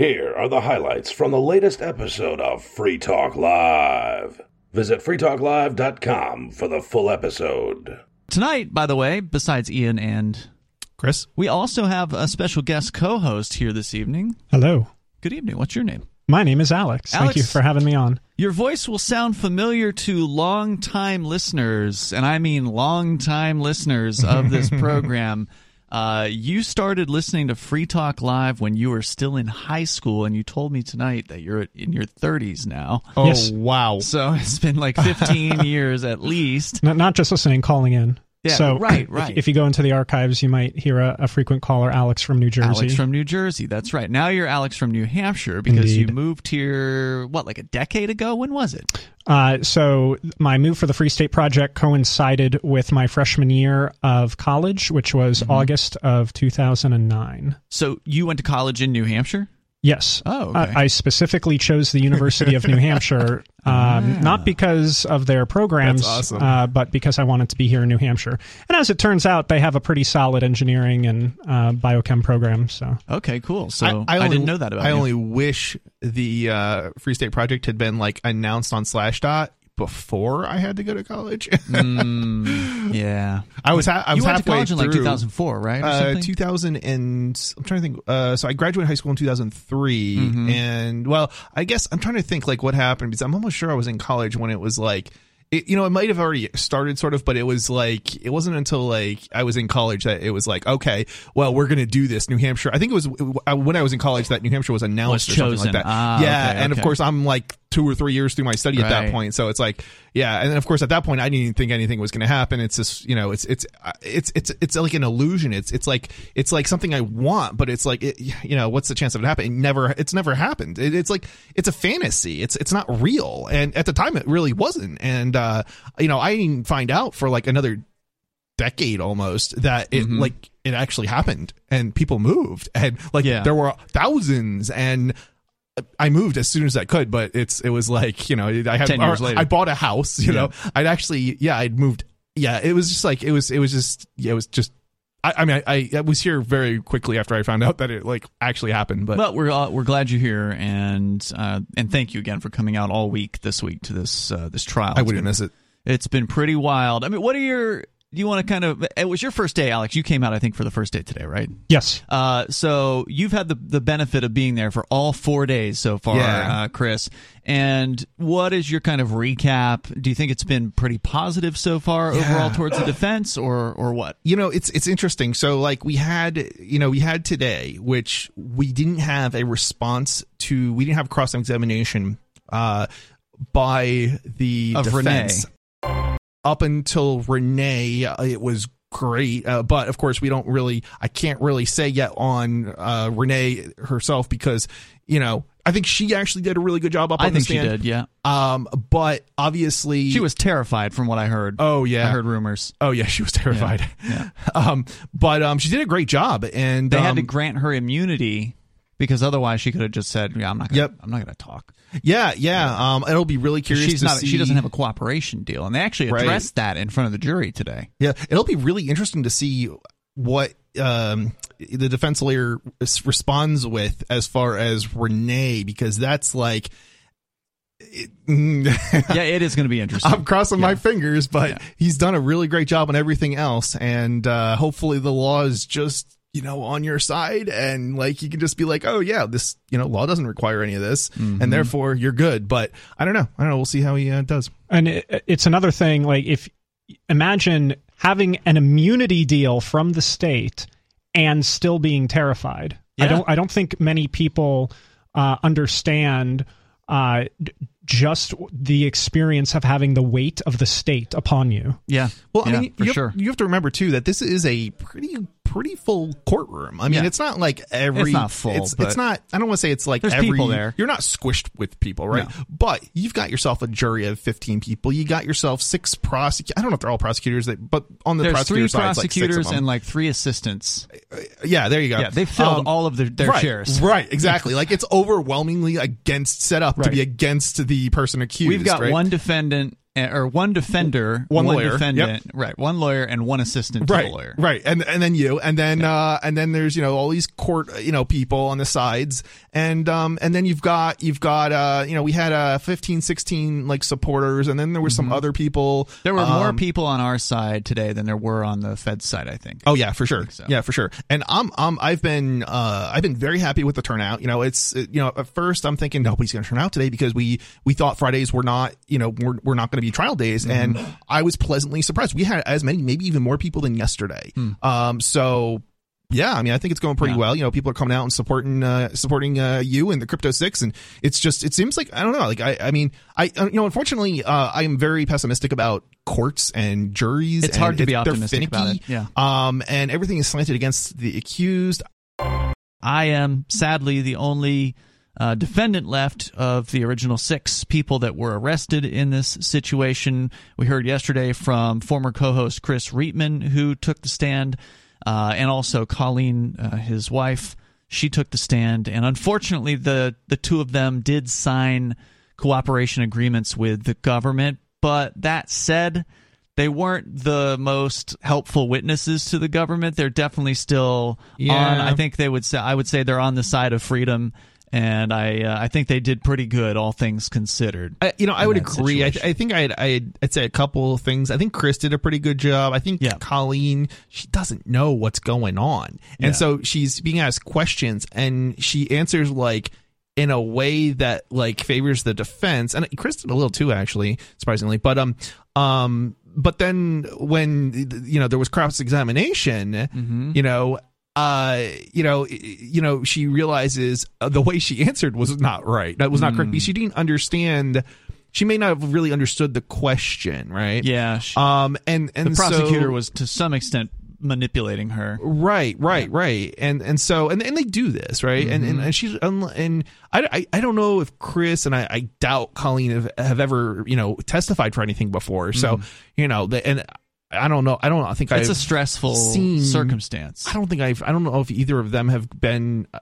Here are the highlights from the latest episode of Free Talk Live. Visit freetalklive.com for the full episode. Tonight, by the way, besides Ian and Chris? we also have a special guest co host here this evening. Hello. Good evening. What's your name? My name is Alex. Thank you for having me on. Your voice will sound familiar to longtime listeners, and I mean longtime listeners of this program. Uh, you started listening to Free Talk Live when you were still in high school, and you told me tonight that you're in your 30s now. Oh, Yes. wow. So it's been like 15 years at least. Not, not just listening, calling in. Yeah, so right, if- right. If, you go into the archives, you might hear a, a frequent caller, Alex from New Jersey. Alex from New Jersey. That's right. Now you're Alex from New Hampshire because you moved here, what, like a decade ago? When was it? uh, so my move for the Free State Project coincided with my freshman year of college, which was Mm-hmm. August of 2009. So you went to college in New Hampshire? Yes. Oh, okay. I I specifically chose the University of New Hampshire, um, not because of their programs, awesome. uh, but because I wanted to be here in New Hampshire. And as it turns out, they have a pretty solid engineering and uh, biochem program. So Okay, cool. So I, only- didn't know that about I you. only wish the uh, Free State Project had been like announced on Slashdot before I had to go to college. Mm, yeah. I was ha- I was you went to halfway college in like through, 2004, right? Uh, 2000 and I'm trying to think. Uh, so I graduated high school in 2003, Mm-hmm. and well, I guess I'm trying to think like what happened because I'm almost sure I was in college when it was like. It, you know, it might have already started sort of, but it was like, it wasn't until like I was in college that it was like, okay, well, we're going to do this. New Hampshire. I think it was uh, when I was in college that New Hampshire was announced Was or something like that. Ah, yeah. okay, and of course, I'm like two or three years through my study at Right. that point. So it's like, yeah. And of course, at that point, I didn't even think anything was going to happen. It's just, you know, it's, it's, it's, it's, it's like an illusion. It's, it's like, it's like something I want, but it's like, it, you know, what's the chance of it happening? It never, it's never happened. It, it's like, it's a fantasy. It's, it's not real. And at the time, it really wasn't. And, uh, you know, I didn't find out for like another decade almost that it Mhm. like it actually happened and people moved and like Yeah. there were thousands and I moved as soon as I could, but it's it was like you know I had 10 years later. I bought a house. You Yeah. know, I'd actually yeah I'd moved. Yeah, it was just like it was it was just yeah, it was just. I, I mean, I, I was here very quickly after I found out that it like actually happened. But Well, we're uh, we're glad you're here, and uh, and thank you again for coming out all week this week to this uh, this trial. I wouldn't been- miss it. It's been pretty wild. I mean, what are your? Do you want to kind of? It was your first day, Alex. You came out, I think, for the first day today, right? yes, Uh, so you've had the the benefit of being there for all four days so far, Yeah. uh, Chris. And what is your kind of recap? Do you think it's been pretty positive so far Yeah. overall towards the defense, or or what? you know it's it's interesting so like we had you know we had today which we didn't have a response to we didn't have cross examination uh by the Of defense up until renee uh, it was great uh, but of course we don't really i can't really say yet on uh renee herself because you know i think she actually did a really good job up I on think she did. Yeah, um but obviously she was terrified from what I heard. oh yeah I heard rumors. oh yeah she was terrified Yeah. um but um she did a great job and They um, had to grant her immunity because otherwise she could have just said, "Yeah, I'm not. Gonna, Yep. I'm not going to talk." Yeah, yeah. Um, it'll be really curious. She's to not. See, She doesn't have a cooperation deal, and they actually Right. addressed that in front of the jury today. Yeah, it'll be really interesting to see what um the defense lawyer responds with as far as Renee because that's like. It, Yeah, it is going to be interesting. I'm crossing my fingers, but Yeah. he's done a really great job on everything else, and uh, hopefully the law is just you know on your side, and like you can just be like, oh yeah, this you know law doesn't require any of this, Mm-hmm. and therefore you're good. But I don't know, I don't know. We'll see how he uh, does. and it, it's another thing. Like if imagine having an immunity deal from the state and still being terrified. yeah. I don't. I don't think many people uh, understand. Uh, just the experience of having the weight of the state upon you. yeah. Well, I Yeah, mean, for you have, sure. you have to remember too that this is a pretty pretty full courtroom. I mean, Yeah. it's not like every It's not full, It's, it's not. I don't want to say it's like There's every. people there. You're not squished with people, right? No. But you've got yourself a jury of 15 people. You got yourself six prosecutors. I don't know if they're all prosecutors, that, but on the There's prosecutor three side, it's like six of prosecutors them. and like three assistants. yeah, there you go. Yeah, they filled Um, all of their, their right, chairs. Right, exactly. like it's overwhelmingly against set up to be against the person accused. We've got right? one defendant or one defender, One lawyer, defendant, right? One lawyer and one assistant to right, the lawyer. right, and and then you, and then uh, and then there's you know all these court you know people on the sides, and um and then you've got you've got uh you know we had uh 15, 16 like supporters, and then there were some other people. Mm-hmm. There were more um, people on our side today than there were on the Fed side. I think. Oh yeah, for sure. so. Yeah, for sure. And I'm um I've been uh I've been very happy with the turnout. You know, it's you know at first I'm thinking nobody's going to turn out today because we we thought Fridays were not you know we're, we're not going to be trial days, and I was pleasantly surprised. We had as many, maybe even more people than yesterday. Um, so. Yeah, I mean, I think it's going pretty Yeah. well. You know, people are coming out and supporting, uh, supporting uh, you and the Crypto Six, and it's just, it seems like I don't know. Like, I, I mean, I, uh, you know, unfortunately, uh, I am very pessimistic about courts and juries. It's and hard to be optimistic about it, yeah. Um, and everything is slanted against the accused. I am sadly the only uh, defendant left of the original six people that were arrested in this situation. We heard yesterday from former co host Chris Reitman, who took the stand, uh, and also Colleen, uh, his wife. She took the stand, and unfortunately, the, the two of them did sign cooperation agreements with the government. But that said, they weren't the most helpful witnesses to the government. They're definitely still Yeah. on. I think they would say. I would say they're on the side of freedom, and I uh, I think they did pretty good, all things considered. I, you know, I would agree. I, situation. I think I'd, I'd, I'd say a couple of things. I think Chris did a pretty good job. I think Yeah. Colleen, she doesn't know what's going on. And Yeah. so she's being asked questions and she answers like, in a way that like favors the defense and Chris did a little too actually surprisingly but um um but then when you know there was cross examination Mm-hmm. you know uh you know you know she realizes uh, the way she answered was not right. That was not correct. Mm. because she didn't understand she may not have really understood the question right? Yeah, sh- um and and the prosecutor so, was to some extent manipulating her. right right right. And and so and, and they do this right? And, Mm-hmm. and and she's and I, I i don't know if chris and i i doubt colleen have, have ever you know testified for anything before. So you know the, and i don't know i don't i think Mm-hmm. It's I've a stressful seen- circumstance. I don't think I've. I don't know if either of them have been. Uh,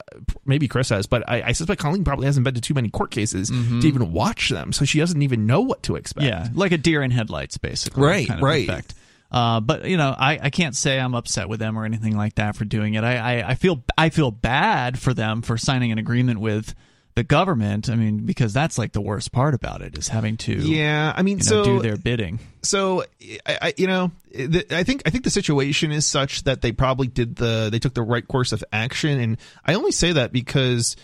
maybe Chris has, but I, I suspect Colleen probably hasn't been to too many court cases to even watch them, so she doesn't even know what to expect. Mm-hmm. Yeah, like a deer in headlights, basically. Right, kind of right. Effect. Uh, but you know, I, I can't say I'm upset with them or anything like that for doing it. I, I, I feel I feel bad for them for signing an agreement with the government. I mean, because that's like the worst part about it is having to Yeah, I mean, you know, so do their bidding. so I, I you know I think I think the situation is such that they probably did the they took the right course of action, and I only say that because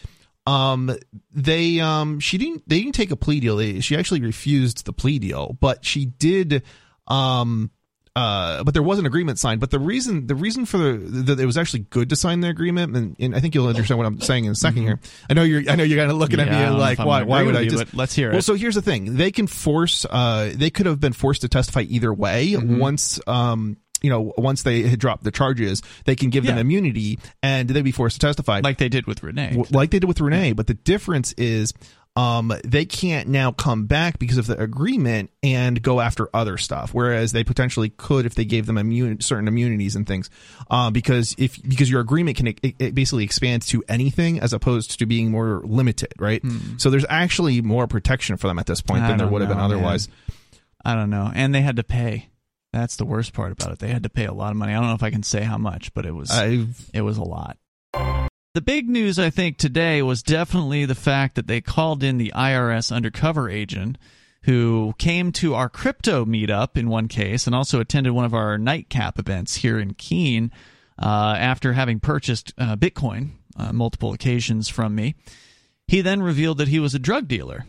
um they um she didn't they didn't take a plea deal. They, she actually refused the plea deal, but she did um uh, but there was an agreement signed. But the reason the reason for the that it was actually good to sign the agreement, and, and I think you'll understand what I'm saying in a 2nd here. I know you're I know you're kind of looking Mm-hmm. Yeah, at me like why why would I you, just let's hear it. well so here's the thing they can force uh they could have been forced to testify either way Mm-hmm. once um you know once they had dropped the charges they can give them immunity and they'd be forced to testify like they did with Renee. like they did with Renee. But the difference is, um, they can't now come back because of the agreement and go after other stuff, whereas they potentially could if they gave them immune certain immunities and things. Um, because if because your agreement can it, it basically expand to anything as opposed to being more limited, right? So there's actually more protection for them at this point Hmm. I than there would have been know, otherwise. I don't know, and they had to pay. That's the worst part about it. They had to pay a lot of money. I don't know if I can say how much, but it was I've it was a lot. The big news, I think, today was definitely the fact that they called in the IRS undercover agent who came to our crypto meetup in one case and also attended one of our nightcap events here in Keene uh, after having purchased uh, Bitcoin uh, multiple occasions from me. He then revealed that he was a drug dealer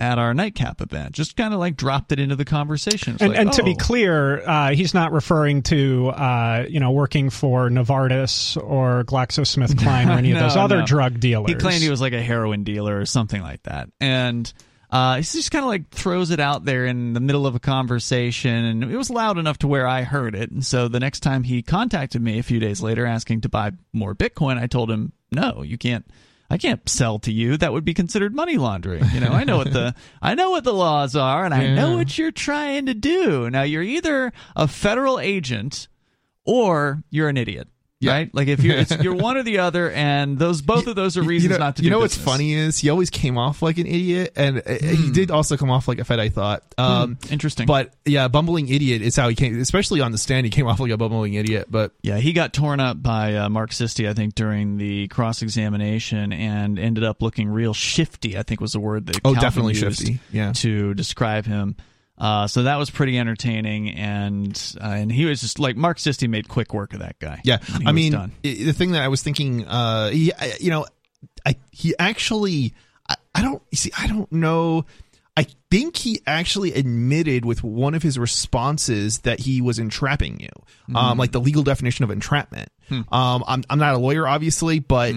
at our nightcap event. Just kind of like dropped it into the conversation. And, like, and to be oh. clear, uh, he's not referring to uh, you know working for Novartis or GlaxoSmithKline or any of those other no. drug dealers. He claimed he was like a heroin dealer or something like that. And uh, he just kind of like throws it out there in the middle of a conversation, and it was loud enough to where I heard it. And so the next time he contacted me a few days later asking to buy more Bitcoin, I told him, "No, you can't. I can't sell to you. That would be considered money laundering. You know, I know what the I know what the laws are, and I know what you're trying to do. Now you're either a federal agent or you're an idiot." Yeah. right? Like if you're you're one or the other, and those both of those are reasons you know, not to. You know what's funny is he always came off like an idiot, and uh, he did also come off like a fed. I thought. Um, Interesting. But yeah, bumbling idiot is how he came. Especially on the stand, he came off like a bumbling idiot. But Yeah, he got torn up by uh, Mark Sisti, I think, during the cross examination, and ended up looking real shifty. I think was the word that Oh, Calvin definitely shifty, yeah. to describe him. Uh, so that was pretty entertaining, and uh, and he was just like Mark Sisti made quick work of that guy. Yeah, He I mean, done. the thing that I was thinking, uh, he, I- you know, I he actually, I, I don't see, I don't know. I think he actually admitted with one of his responses that he was entrapping you, Mm-hmm. um, like the legal definition of entrapment. Hmm. Um, I'm I'm not a lawyer, obviously, but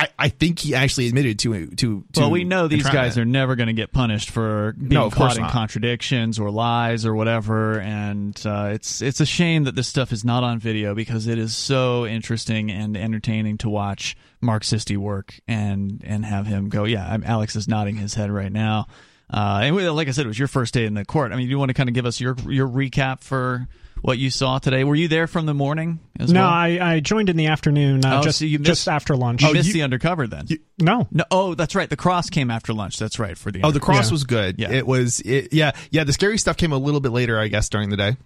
I, I think he actually admitted to to. to well, we know these guys are never going to get punished for being No, caught in not. contradictions or lies or whatever, and uh, it's it's a shame that this stuff is not on video because it is so interesting and entertaining to watch Mark Sisti work and and have him go. Yeah, I'm, Alex is nodding his head right now. Uh, and we- like I said, it was your first day in the court. I mean, do you want to kind of give us your your recap for what you saw today? Were you there from the morning as No, well? I, I joined in the afternoon, uh, Oh, just so you just missed- after lunch. you missed you- the undercover then. no, no, oh, that's right. The cross came after lunch. That's right for the Oh, the cross Yeah. was good. Yeah. It was. It, yeah, yeah. The scary stuff came a little bit later, I guess, during the day.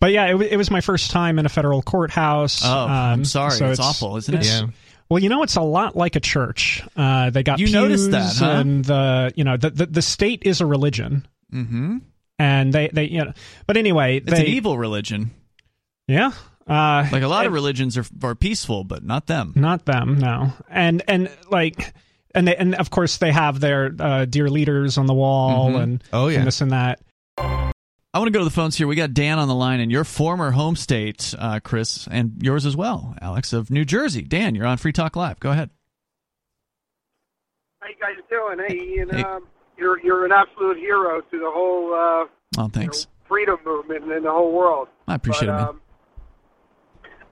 but yeah, it, it was my first time in a federal courthouse. Oh, I'm um, sorry. so it's, awful, isn't it? Yeah. Well, you know, it's a lot like a church. Uh, they got You pews noticed that, huh? and the you know the, the the state is a religion, Mm-hmm. And they they you know. But anyway, It's they an evil religion. yeah. Uh, Like a lot of religions are are peaceful, but not them. Not them, no. And and like and they, and of course they have their uh, dear leaders on the wall Mhm. and Oh, yeah. and this and that. I want to go to the phones here. We got Dan on the line in your former home state, uh, Chris, and yours as well, Alex of New Jersey. Dan, you're on Free Talk Live. Go ahead. How you guys doing? Hey, Ian, Hey. Um, you're you're an absolute hero to the whole uh, Oh, you thanks. know, freedom movement in the whole world. I appreciate but, it, man. Um,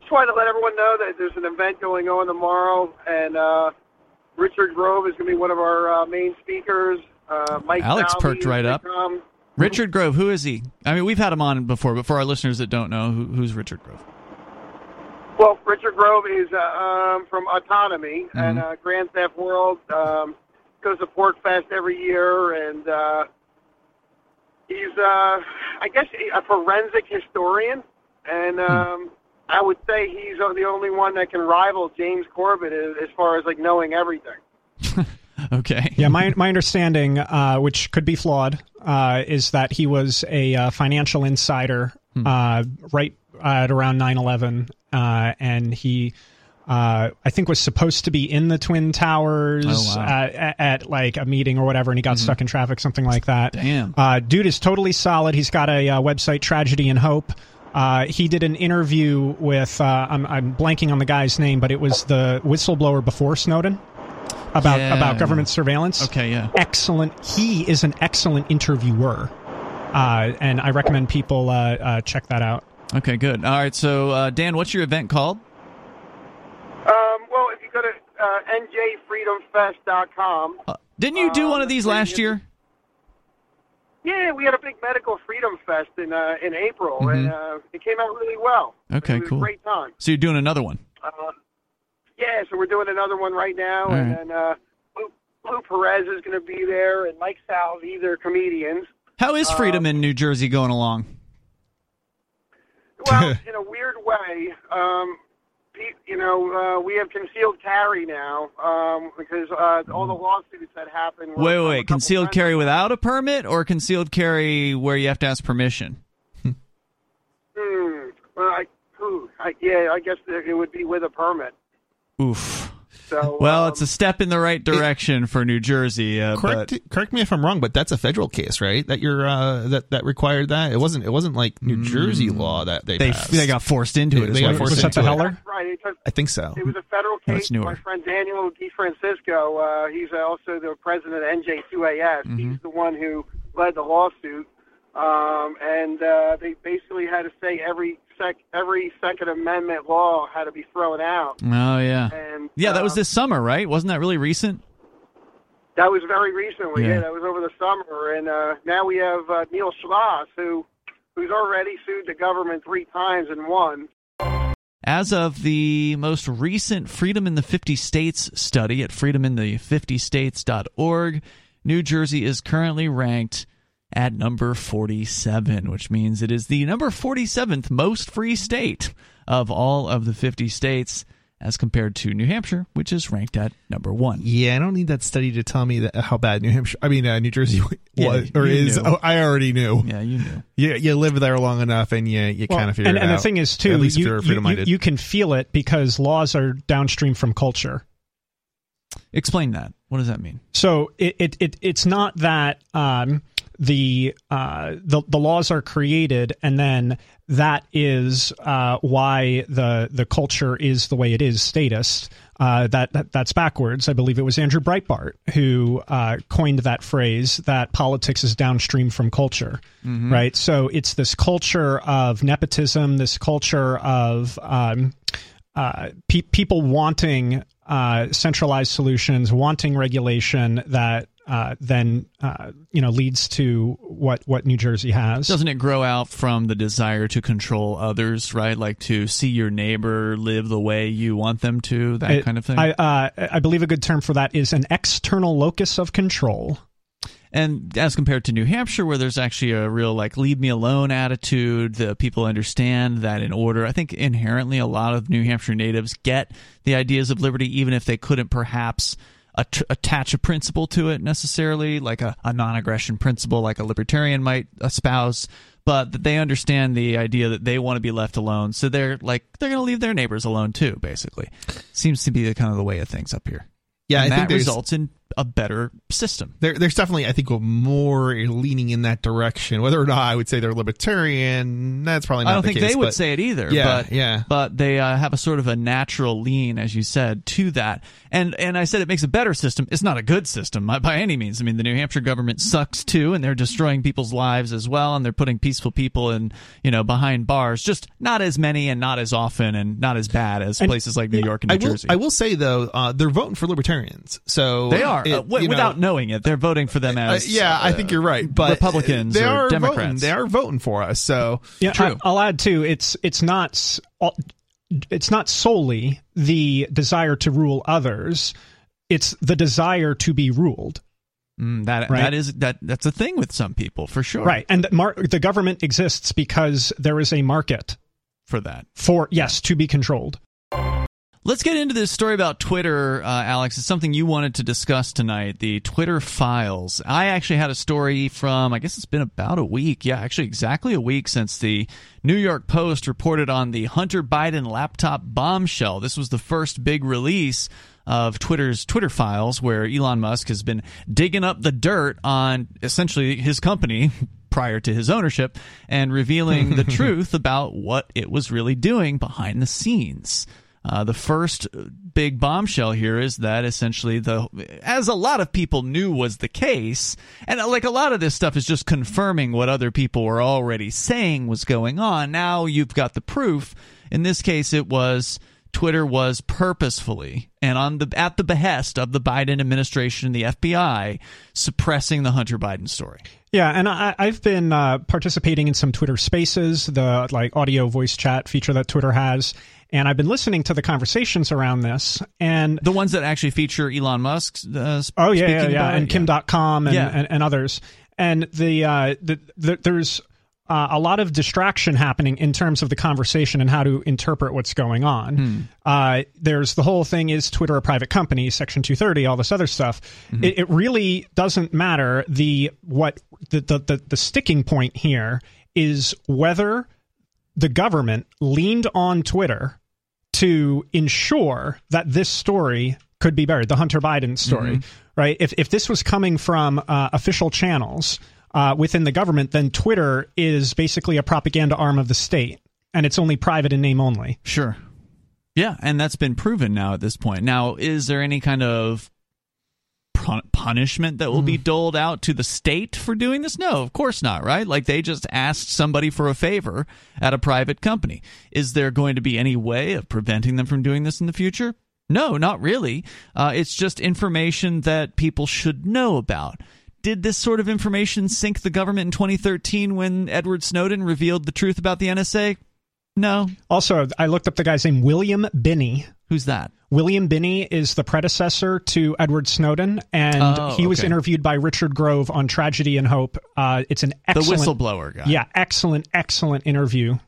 just wanted to let everyone know that there's an event going on tomorrow, and uh, Richard Grove is going to be one of our uh, main speakers. Uh, Mike Alex Salvi perked right up. come. Richard Grove, who is he? I mean, we've had him on before, but for our listeners that don't know, who, who's Richard Grove? Well, Richard Grove is uh, um, from Autonomy Mm-hmm. and uh, Grand Theft World. Um, goes to PorcFest every year, and uh, he's, uh, I guess, a forensic historian. And Hmm. um, I would say he's the only one that can rival James Corbett as, as far as like knowing everything. Okay. Yeah, my my understanding, uh, which could be flawed, uh, is that he was a uh, financial insider uh, right at around 9/11, uh, and he. Uh, I think was supposed to be in the Twin Towers Oh, wow. at, at, at, like a meeting or whatever, and he got stuck in traffic, something like that. Damn. Uh, dude is totally solid. He's got a uh, website, Tragedy and Hope. Uh, he did an interview with uh, I'm, I'm blanking on the guy's name, but it was the whistleblower before Snowden about Yeah. about government surveillance. Okay, yeah. Excellent. He is an excellent interviewer, uh, and I recommend people uh, uh, check that out. Okay, good. All right, so uh, Dan, what's your event called? Um, you go to uh, njfreedomfest.com, Uh, didn't you do Um, one of these last year? yeah, we had a big medical freedom fest in uh, in April, Mhm. and uh, it came out really well. Okay, cool. Great time. So you're doing another one. Uh, yeah, so we're doing another one right now, All and right. then uh, Lou, Lou Perez is going to be there, and Mike Salvi. They're comedians. How is freedom in New Jersey going along? Well, in a weird way, um, you know, uh, we have concealed carry now um, because uh, all the lawsuits that happened. Were Wait, wait, concealed carry without a permit or concealed carry where you have to ask permission? Hmm. Well, I, ooh, I, yeah, I guess it would be with a permit. Oof. So Well, um, it's a step in the right direction for New Jersey, uh, Correct, but correct me if I'm wrong, but that's a federal case, right? That you're uh, that that required that. It wasn't. It wasn't like New Jersey law that they Mm. they passed. they got forced into They- they got forced Was that the into it. Heller? That's right. It, was- I think so. it was a federal case. it's newer. My friend Daniel DiFrancisco, uh, he's also the president of NJ2AS. Mm-hmm. He's the one who led the lawsuit, um, and uh, they basically had to say every sec- every Second Amendment law had to be thrown out. Oh yeah, And yeah. That was um, this summer, right? Wasn't that really recent? That was very recently. Yeah. Yeah, that was over the summer, and uh, now we have uh, Neil Schloss, who who's already sued the government three times and won. As of the most recent Freedom in the 50 States study at freedominthe50states.org, New Jersey is currently ranked at number 47, which means it is the number 47th most free state of all of the 50 states as compared to New Hampshire, which is ranked at number one. Yeah, I don't need that study to tell me that how bad New Hampshire, I mean uh, New Jersey was Yeah, or is. Oh, I already knew. Yeah, you knew. You you live there long enough, and you you Well, kind of figure and, it and out. the thing is too, at least if you, you're you- freedom minded. you, you can feel it because laws are downstream from culture. Explain that. What does that mean? So it, it, it it's not that um, the uh, the the laws are created and then that is uh, why the the culture is the way it is status. Uh, that, that that's backwards. I believe it was Andrew Breitbart who uh, coined that phrase that politics is downstream from culture, right? So it's this culture of nepotism, this culture of um, uh, pe- people wanting uh, centralized solutions, wanting regulation that uh, then uh, you know leads to what what New Jersey has. Doesn't it grow out from the desire to control others, right? Like to see your neighbor live the way you want them to, that It- kind of thing. I uh, I believe a good term for that is an external locus of control. and as compared to New Hampshire, where there's actually a real like leave me alone attitude, the people understand that in order. I think inherently a lot of New Hampshire natives get the ideas of liberty, even if they couldn't perhaps at- attach a principle to it necessarily, like a, a non-aggression principle, like a libertarian might espouse. But that they understand the idea that they want to be left alone, so they're like they're going to leave their neighbors alone too. Basically, seems to be the kind of the way of things up here. yeah, and I think that results in a better system. there, there's definitely I think more leaning in that direction. Whether or not I would say they're libertarian, that's probably not I don't the think case, they would but- say it either. Yeah, but, yeah. But they uh, have a sort of a natural lean, as you said, to that. And and I said it makes a better system. It's not a good system by- any means. I mean, the New Hampshire government sucks too, and they're destroying people's lives as well, and they're putting peaceful people in you know behind bars. Just not as many and not as often and not as bad as places like New York and New I will, Jersey. I will say though, uh, they're voting for libertarians. So they are it- uh, w- you know, without knowing it. They're voting for them uh, as yeah, I think you're right. But Republicans they or are Democrats. Voting, they are voting for us. So Yeah, True. I, will add too. It's it's not it's not solely the desire to rule others. It's the desire to be ruled. Mm, that Right. that is that that's a thing with some people for sure. Right, and the, mar- the government exists because there is a market for that. for yes to be controlled. Let's get into this story about Twitter, uh, Alex. It's something you wanted to discuss tonight the Twitter files. I actually had a story from, I guess it's been about a week. Yeah, actually, exactly a week since the New York Post reported on the Hunter Biden laptop bombshell. This was the first big release of Twitter's Twitter files, where Elon Musk has been digging up the dirt on essentially his company prior to his ownership and revealing the truth about what it was really doing behind the scenes. Uh, the first big bombshell here is that essentially the, as a lot of people knew was the case, and uh, like a lot of this stuff is just confirming what other people were already saying was going on. Now you've got the proof. In this case, it was Twitter was purposefully and on the at the behest of the Biden administration and the FBI suppressing the Hunter Biden story. Yeah, and I, I've been uh, participating in some Twitter Spaces, the like audio voice chat feature that Twitter has, and I've been listening to the conversations around this. And The ones that actually feature Elon Musk. Uh, oh yeah, yeah, speaking yeah, and it? Kim Kim.com and, Yeah. and, and others. And the, uh, the, the there's uh, a lot of distraction happening in terms of the conversation and how to interpret what's going on. Hmm. Uh, there's the whole thing is Twitter a private company, Section 230, all this other stuff. Mm-hmm. It, it really doesn't matter. The what the, the the the sticking point here is whether the government leaned on Twitter to ensure that this story could be buried, the Hunter Biden story, right? If if this was coming from uh, official channels uh, within the government, then Twitter is basically a propaganda arm of the state, and it's only private in name only. Sure. Yeah, and that's been proven now at this point. Now, is there any kind of punishment that will be doled out to the state for doing this? No, of course not, right? Like they just asked somebody for a favor at a private company. Is there going to be any way of preventing them from doing this in the future? No, not really. Uh, it's just information that people should know about. Did this sort of information sink the government in 2013 when Edward Snowden revealed the truth about the NSA? No. Also, I looked up the guy's name, William Binney. Who's that? William Binney is the predecessor to Edward Snowden, and Oh, he was okay. interviewed by Richard Grove on Tragedy and Hope. Uh, it's an The excellent, whistleblower guy. yeah, excellent, excellent interview.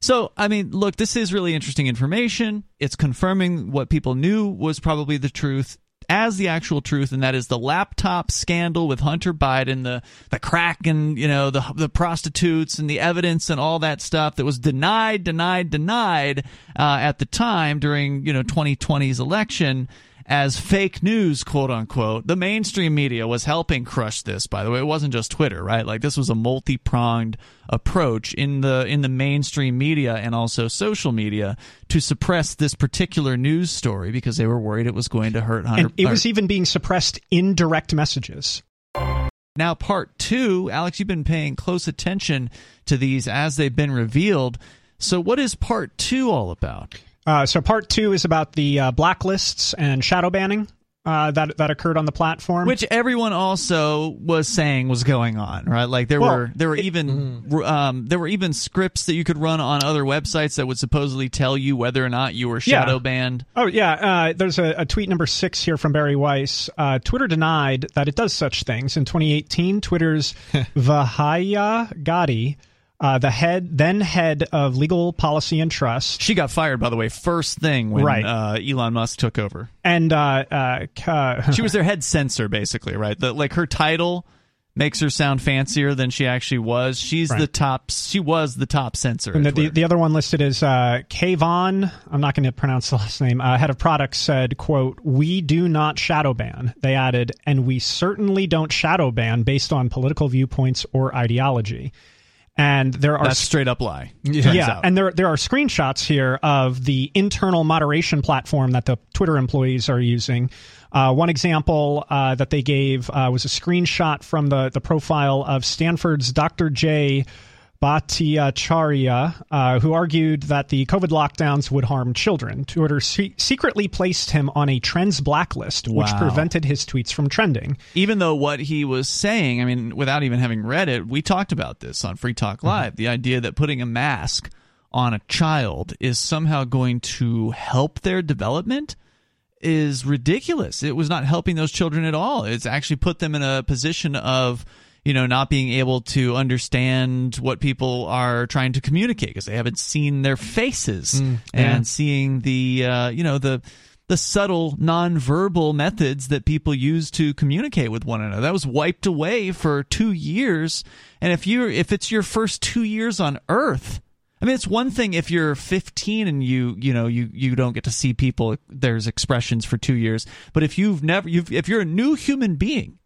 So, I mean, look, this is really interesting information. It's confirming what people knew was probably the truth as the actual truth, and that is the laptop scandal with Hunter Biden, the the crack and you know the the prostitutes and the evidence and all that stuff that was denied, denied, denied uh, at the time during you know 2020's election as fake news, quote unquote. The mainstream media was helping crush this. By the way, it wasn't just Twitter, right? Like this was a multi pronged approach in the in the mainstream media and also social media to suppress this particular news story because they were worried it was going to hurt Hunter. And it was even being suppressed in direct messages. now, part two, Alex, you've been paying close attention to these as they've been revealed. So, what is part two all about? Uh, so part two is about the uh, blacklists and shadow banning uh, that that occurred on the platform. Which everyone also was saying was going on, right? Like there Well, were there were even um, there were even scripts that you could run on other websites that would supposedly tell you whether or not you were Yeah. shadow banned. Oh yeah, uh, there's a, a tweet number six here from Bari Weiss. Uh, Twitter denied that it does such things. In 2018, Twitter's Vijaya Gadde, uh, the head then head of legal policy and trust, She got fired, by the way, first thing when Right. uh, Elon Musk took over. and uh, uh, She was their head censor, basically, right? The, like her title makes her sound fancier than she actually was. She's Right. the top. She was the top censor. And the, the, the other one listed is uh, Kayvon. I'm not going to pronounce the last name. Uh, head of product said, "quote We do not shadow ban." They added, "and we certainly don't shadow ban based on political viewpoints or ideology." And there are That's straight up lie. yeah, out. and there there are screenshots here of the internal moderation platform that the Twitter employees are using. Uh, one example uh, that they gave uh, was a screenshot from the the profile of Stanford's Dr. Jay Bhattacharya, uh, who argued that the COVID lockdowns would harm children. Twitter se- secretly placed him on a trends blacklist, which Wow. prevented his tweets from trending. even though what he was saying, I mean, without even having read it, we talked about this on Free Talk Live. The idea that putting a mask on a child is somehow going to help their development is ridiculous. It was not helping those children at all. It's actually put them in a position of you know not being able to understand what people are trying to communicate because they haven't seen their faces and seeing the uh, you know the the subtle nonverbal methods that people use to communicate with one another. That was wiped away for 2 years. And if you if it's your first 2 years on earth, I mean, it's one thing if you're 15 and you you know you you don't get to see people. There's expressions for two years, but if you've never you've if you're a new human being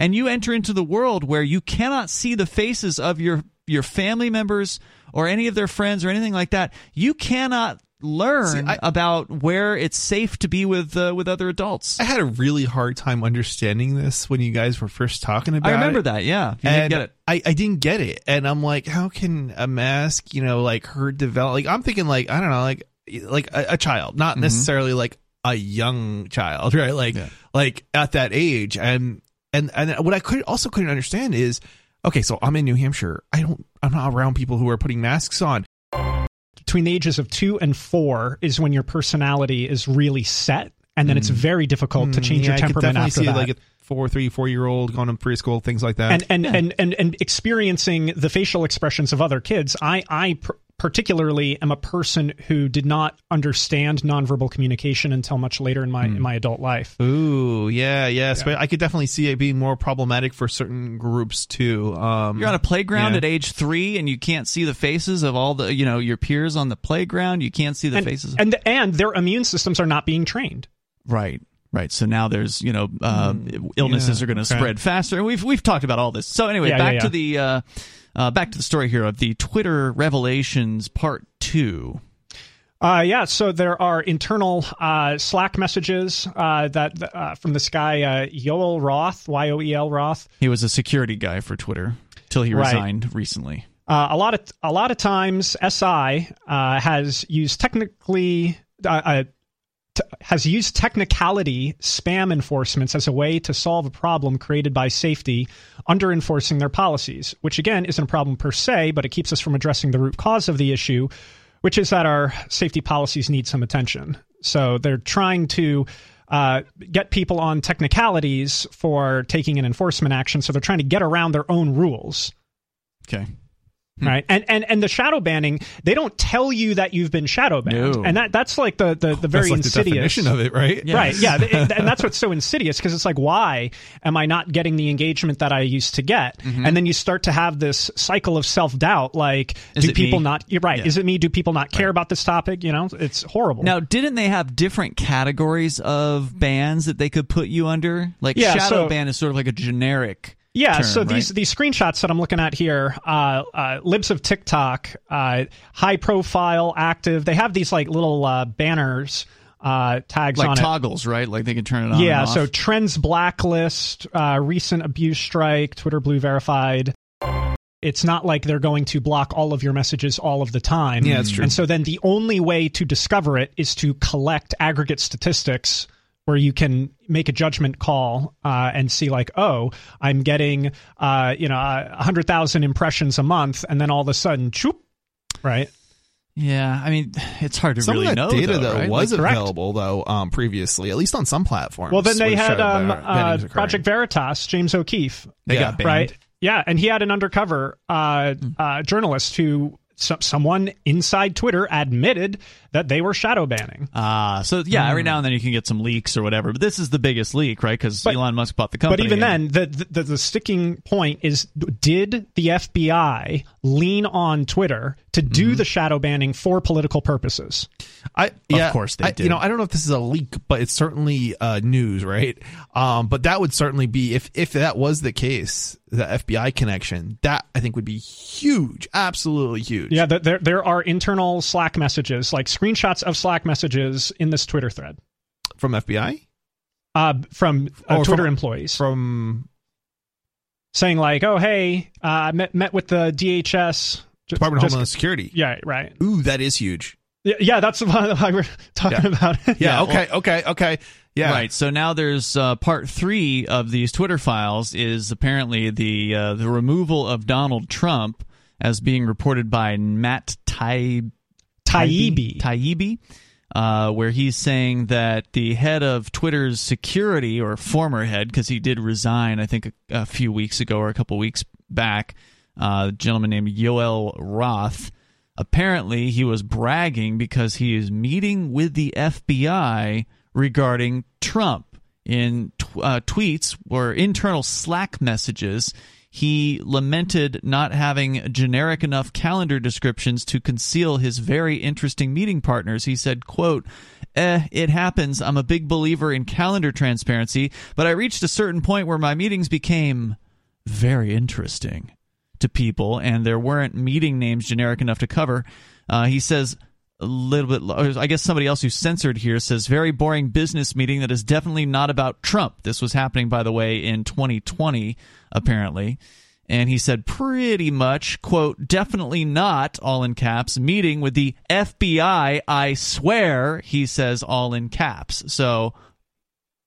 and you enter into the world where you cannot see the faces of your your family members or any of their friends or anything like that, you cannot learn I- about where it's safe to be with uh, with other adults. I had a really hard time understanding this when you guys were first talking about it. I it. remember that. Yeah, you didn't get it. I, I didn't get it. And I'm like, how can a mask, you know, like her develop? Like, I'm thinking, like, I don't know, like, like a, a child, not necessarily like a young child, right? Like, Yeah. like at that age. And, and, and what I could also couldn't understand is, okay, so I'm in New Hampshire. I don't, I'm not around people who are putting masks on. between the ages of two and four is when your personality is really set, and then it's very difficult to change Mm. Yeah, your I could temperament definitely after see that. like a four, three, four year old going to preschool, things like that. and and, and and and experiencing the facial expressions of other kids. I I pr- particularly am a person who did not understand nonverbal communication until much later in my Hmm. in my adult life. Ooh, yeah, yes, but I could definitely see it being more problematic for certain groups too. Um, You're on a playground yeah. at age three, and you can't see the faces of all the you know your peers on the playground. You can't see the And, faces. and and their immune systems are not being trained. Right. Right. So now there's, you know, uh, illnesses yeah, are going to okay. spread faster. And we've we've talked about all this. So anyway, Yeah, back yeah, to the uh, uh, back to the story here of the Twitter revelations part two. Uh, yeah, so there are internal uh, Slack messages uh, that uh, from this guy uh, Yoel Roth, Y O E L Roth. He was a security guy for Twitter till he Right. resigned recently. Uh, a lot of a lot of times, SI uh, has used technically has used technicality spam enforcements as a way to solve a problem created by safety under enforcing their policies. Which again isn't a problem per se, but it keeps us from addressing the root cause of the issue, which is that our safety policies need some attention. So they're trying to uh, get people on technicalities for taking an enforcement action. So they're trying to get around their own rules. Okay. Hmm. Right. And, and and the shadow banning, they don't tell you that you've been shadow banned. No. And that that's like the the, the very That's like insidious the definition of it, right? Yeah. Right. Yeah. And that's what's so insidious because it's like, why am I not getting the engagement that I used to get? Mm-hmm. And then you start to have this cycle of self doubt. Like, Is do people me? not? You're right. Yeah. Is it me? Do people not care about this topic? You know, it's horrible. Now, didn't they have different categories of bans that they could put you under? Like Yeah, shadow so- ban is sort of like a generic. Yeah, term, so these right? these screenshots that I'm looking at here, uh, uh, libs of TikTok, uh, high profile, active. They have these like little uh, banners uh, tags like on it. toggles, right? Like they can turn it on. Yeah, so trends blacklist, uh, recent abuse strike, Twitter blue verified. It's not like they're going to block all of your messages all of the time. Yeah, that's true. And so then the only way to discover it is to collect aggregate statistics where you can make a judgment call uh, and see like, oh, I'm getting uh, you know a hundred thousand impressions a month, and then all of a sudden, choop, right? yeah. I mean, it's hard to Some really of that know. data though, that right? was Like, available though um, previously, at least on some platforms. Well, then they had shadow um, uh. Project Veritas, James O'Keefe. they Yeah. got banned. right? Yeah, and he had an undercover uh, uh, journalist who so, someone inside Twitter admitted that they were shadow banning. Ah, so yeah, every now and then you can get some leaks or whatever, but this is the biggest leak, right? Because Elon Musk bought the company. But even and- then, the, the the sticking point is: did the FBI lean on Twitter to do the shadow banning for political purposes? I, yeah, of course they I- did. You know, I don't know if this is a leak, but it's certainly uh, news, right? Um, but that would certainly be if if that was the case, the FBI connection, that I think would be huge, absolutely huge. Yeah, there there are internal Slack messages, like screenshots of Slack messages in this Twitter thread from FBI, uh, from uh, Twitter from- employees. from saying like, "Oh, hey, uh, I met met with the DHS Ju- Department of Homeland Security. Yeah, right. Ooh, that is huge. Yeah, yeah that's what I were talking Yeah. about. Yeah. Yeah, okay. okay. Okay. Yeah. Right. So now there's uh, part three of these Twitter files is apparently the uh, the removal of Donald Trump as being reported by Matt Taib- Taibbi. Taibbi, uh, where he's saying that the head of Twitter's security, or former head, because he did resign, I think a, a few weeks ago or a couple weeks back, uh, a gentleman named Yoel Roth. Apparently, he was bragging because he is meeting with the FBI regarding Trump in tw- uh, tweets or internal Slack messages. He lamented not having generic enough calendar descriptions to conceal his very interesting meeting partners. He said, quote, eh, it happens. I'm a big believer in calendar transparency, but I reached a certain point where my meetings became very interesting to people, and there weren't meeting names generic enough to cover. Uh, he says a little bit. I guess somebody else who's censored here says very boring business meeting that is definitely not about Trump. This was happening, by the way, in 2020, apparently. And he said pretty much, quote, definitely not, all in caps, meeting with the FBI, I swear, he says all in caps. So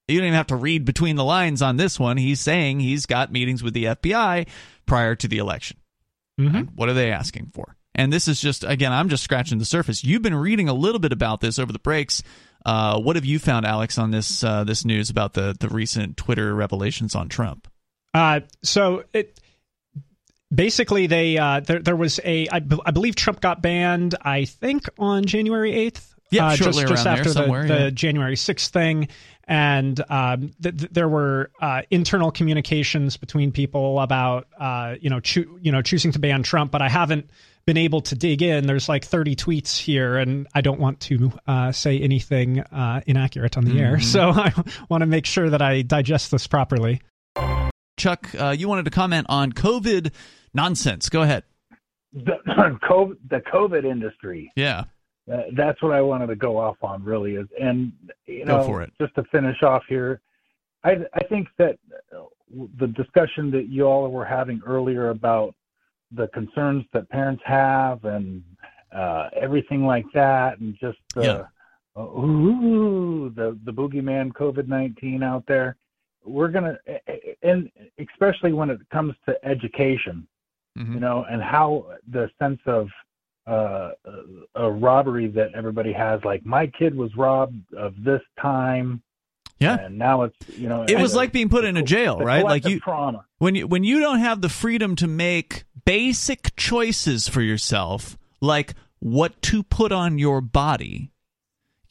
you don't even have to read between the lines on this one. He's saying he's got meetings with the FBI prior to the election. Mhm. What are they asking for? And this is just again, I'm just scratching the surface. You've been reading a little bit about this over the breaks. Uh, what have you found, Alex, on this uh, this news about the the recent Twitter revelations on Trump? Uh, so it basically they uh, there there was a I, be- I believe Trump got banned. I think on January eighth. Yeah, uh, shortly just just around there after the, somewhere, the yeah. January sixth thing, and um, th- th- there were uh, internal communications between people about uh, you know choo- you know choosing to ban Trump, but I haven't been able to dig in. There's like 30 tweets here, and I don't want to uh, say anything uh, inaccurate on the air, Mm-hmm. so I want to make sure that I digest this properly. Chuck, uh, you wanted to comment on COVID nonsense. Go ahead. the COVID, the COVID industry. Yeah. Uh, that's what I wanted to go off on, really. Is and you know, for it. just to finish off here, I I think that uh, the discussion that you all were having earlier about the concerns that parents have and uh, everything like that, and just uh, Yeah. ooh, the the boogeyman COVID nineteen out there. We're gonna, and especially when it comes to education, Mhm. you know, and how the sense of uh, a robbery that everybody has. Like my kid was robbed of this time, Yeah. and now it's you know. It was like being put in a jail, right? Like you trauma. when you when you don't have the freedom to make basic choices for yourself, like what to put on your body,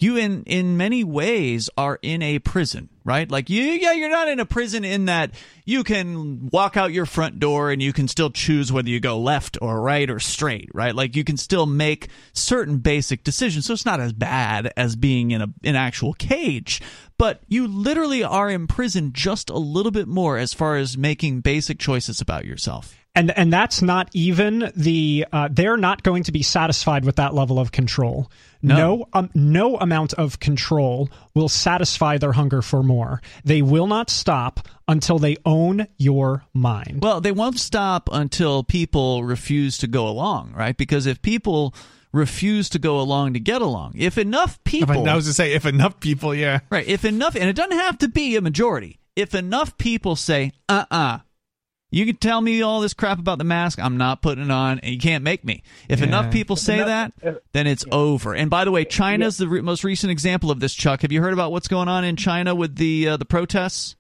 you in in many ways are in a prison, right? Like you yeah, you're not in a prison in that you can walk out your front door and you can still choose whether you go left or right or straight, right? Like you can still make certain basic decisions. So it's not as bad as being in a an actual cage, but you literally are in prison just a little bit more as far as making basic choices about yourself. And and that's not even the uh, they're not going to be satisfied with that level of control. No. no um, no amount of control will satisfy their hunger for more. They will not stop until they own your mind. Well, they won't stop until people refuse to go along, right? Because if people refuse to go along to get along, if enough If people, I, I was to say, if enough people, yeah, right, if enough, and it doesn't have to be a majority, if enough people say, uh uh you can tell me all this crap about the mask, I'm not putting it on, and you can't make me. If Yeah. enough people say that, enough- uh, then it's over. And by the way, China's the re- most recent example of this, Chuck. Have you heard about what's going on in China with the uh, the protests?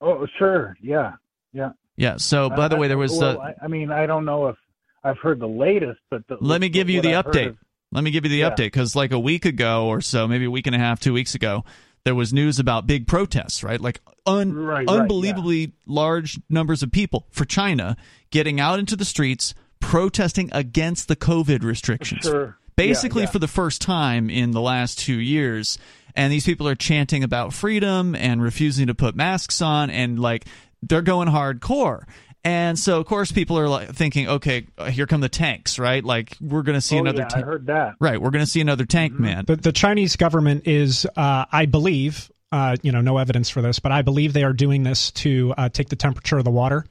Oh, sure, yeah, yeah. Yeah. So, by the I- way, there was. Well, uh, I, I mean, I don't know if I've heard the latest, but the, Let me give you what the I've heard update. is- Let me give you the update because, like a week ago or so, maybe a week and a half, two weeks ago, there was news about big protests, right? Like un- Right, right, unbelievably large numbers of people for China getting out into the streets protesting against the COVID restrictions. Sure. Basically, Yeah, yeah. for the first time in the last two years. And these people are chanting about freedom and refusing to put masks on, and like they're going hardcore. And so, of course, people are like thinking, okay, here come the tanks, right? Like we're going to see Oh, another yeah, I tank. heard that. Right, we're going to see another tank man. the, the chinese government is uh, i believe uh, you know no evidence for this but i believe they are doing this to uh, take the temperature of the water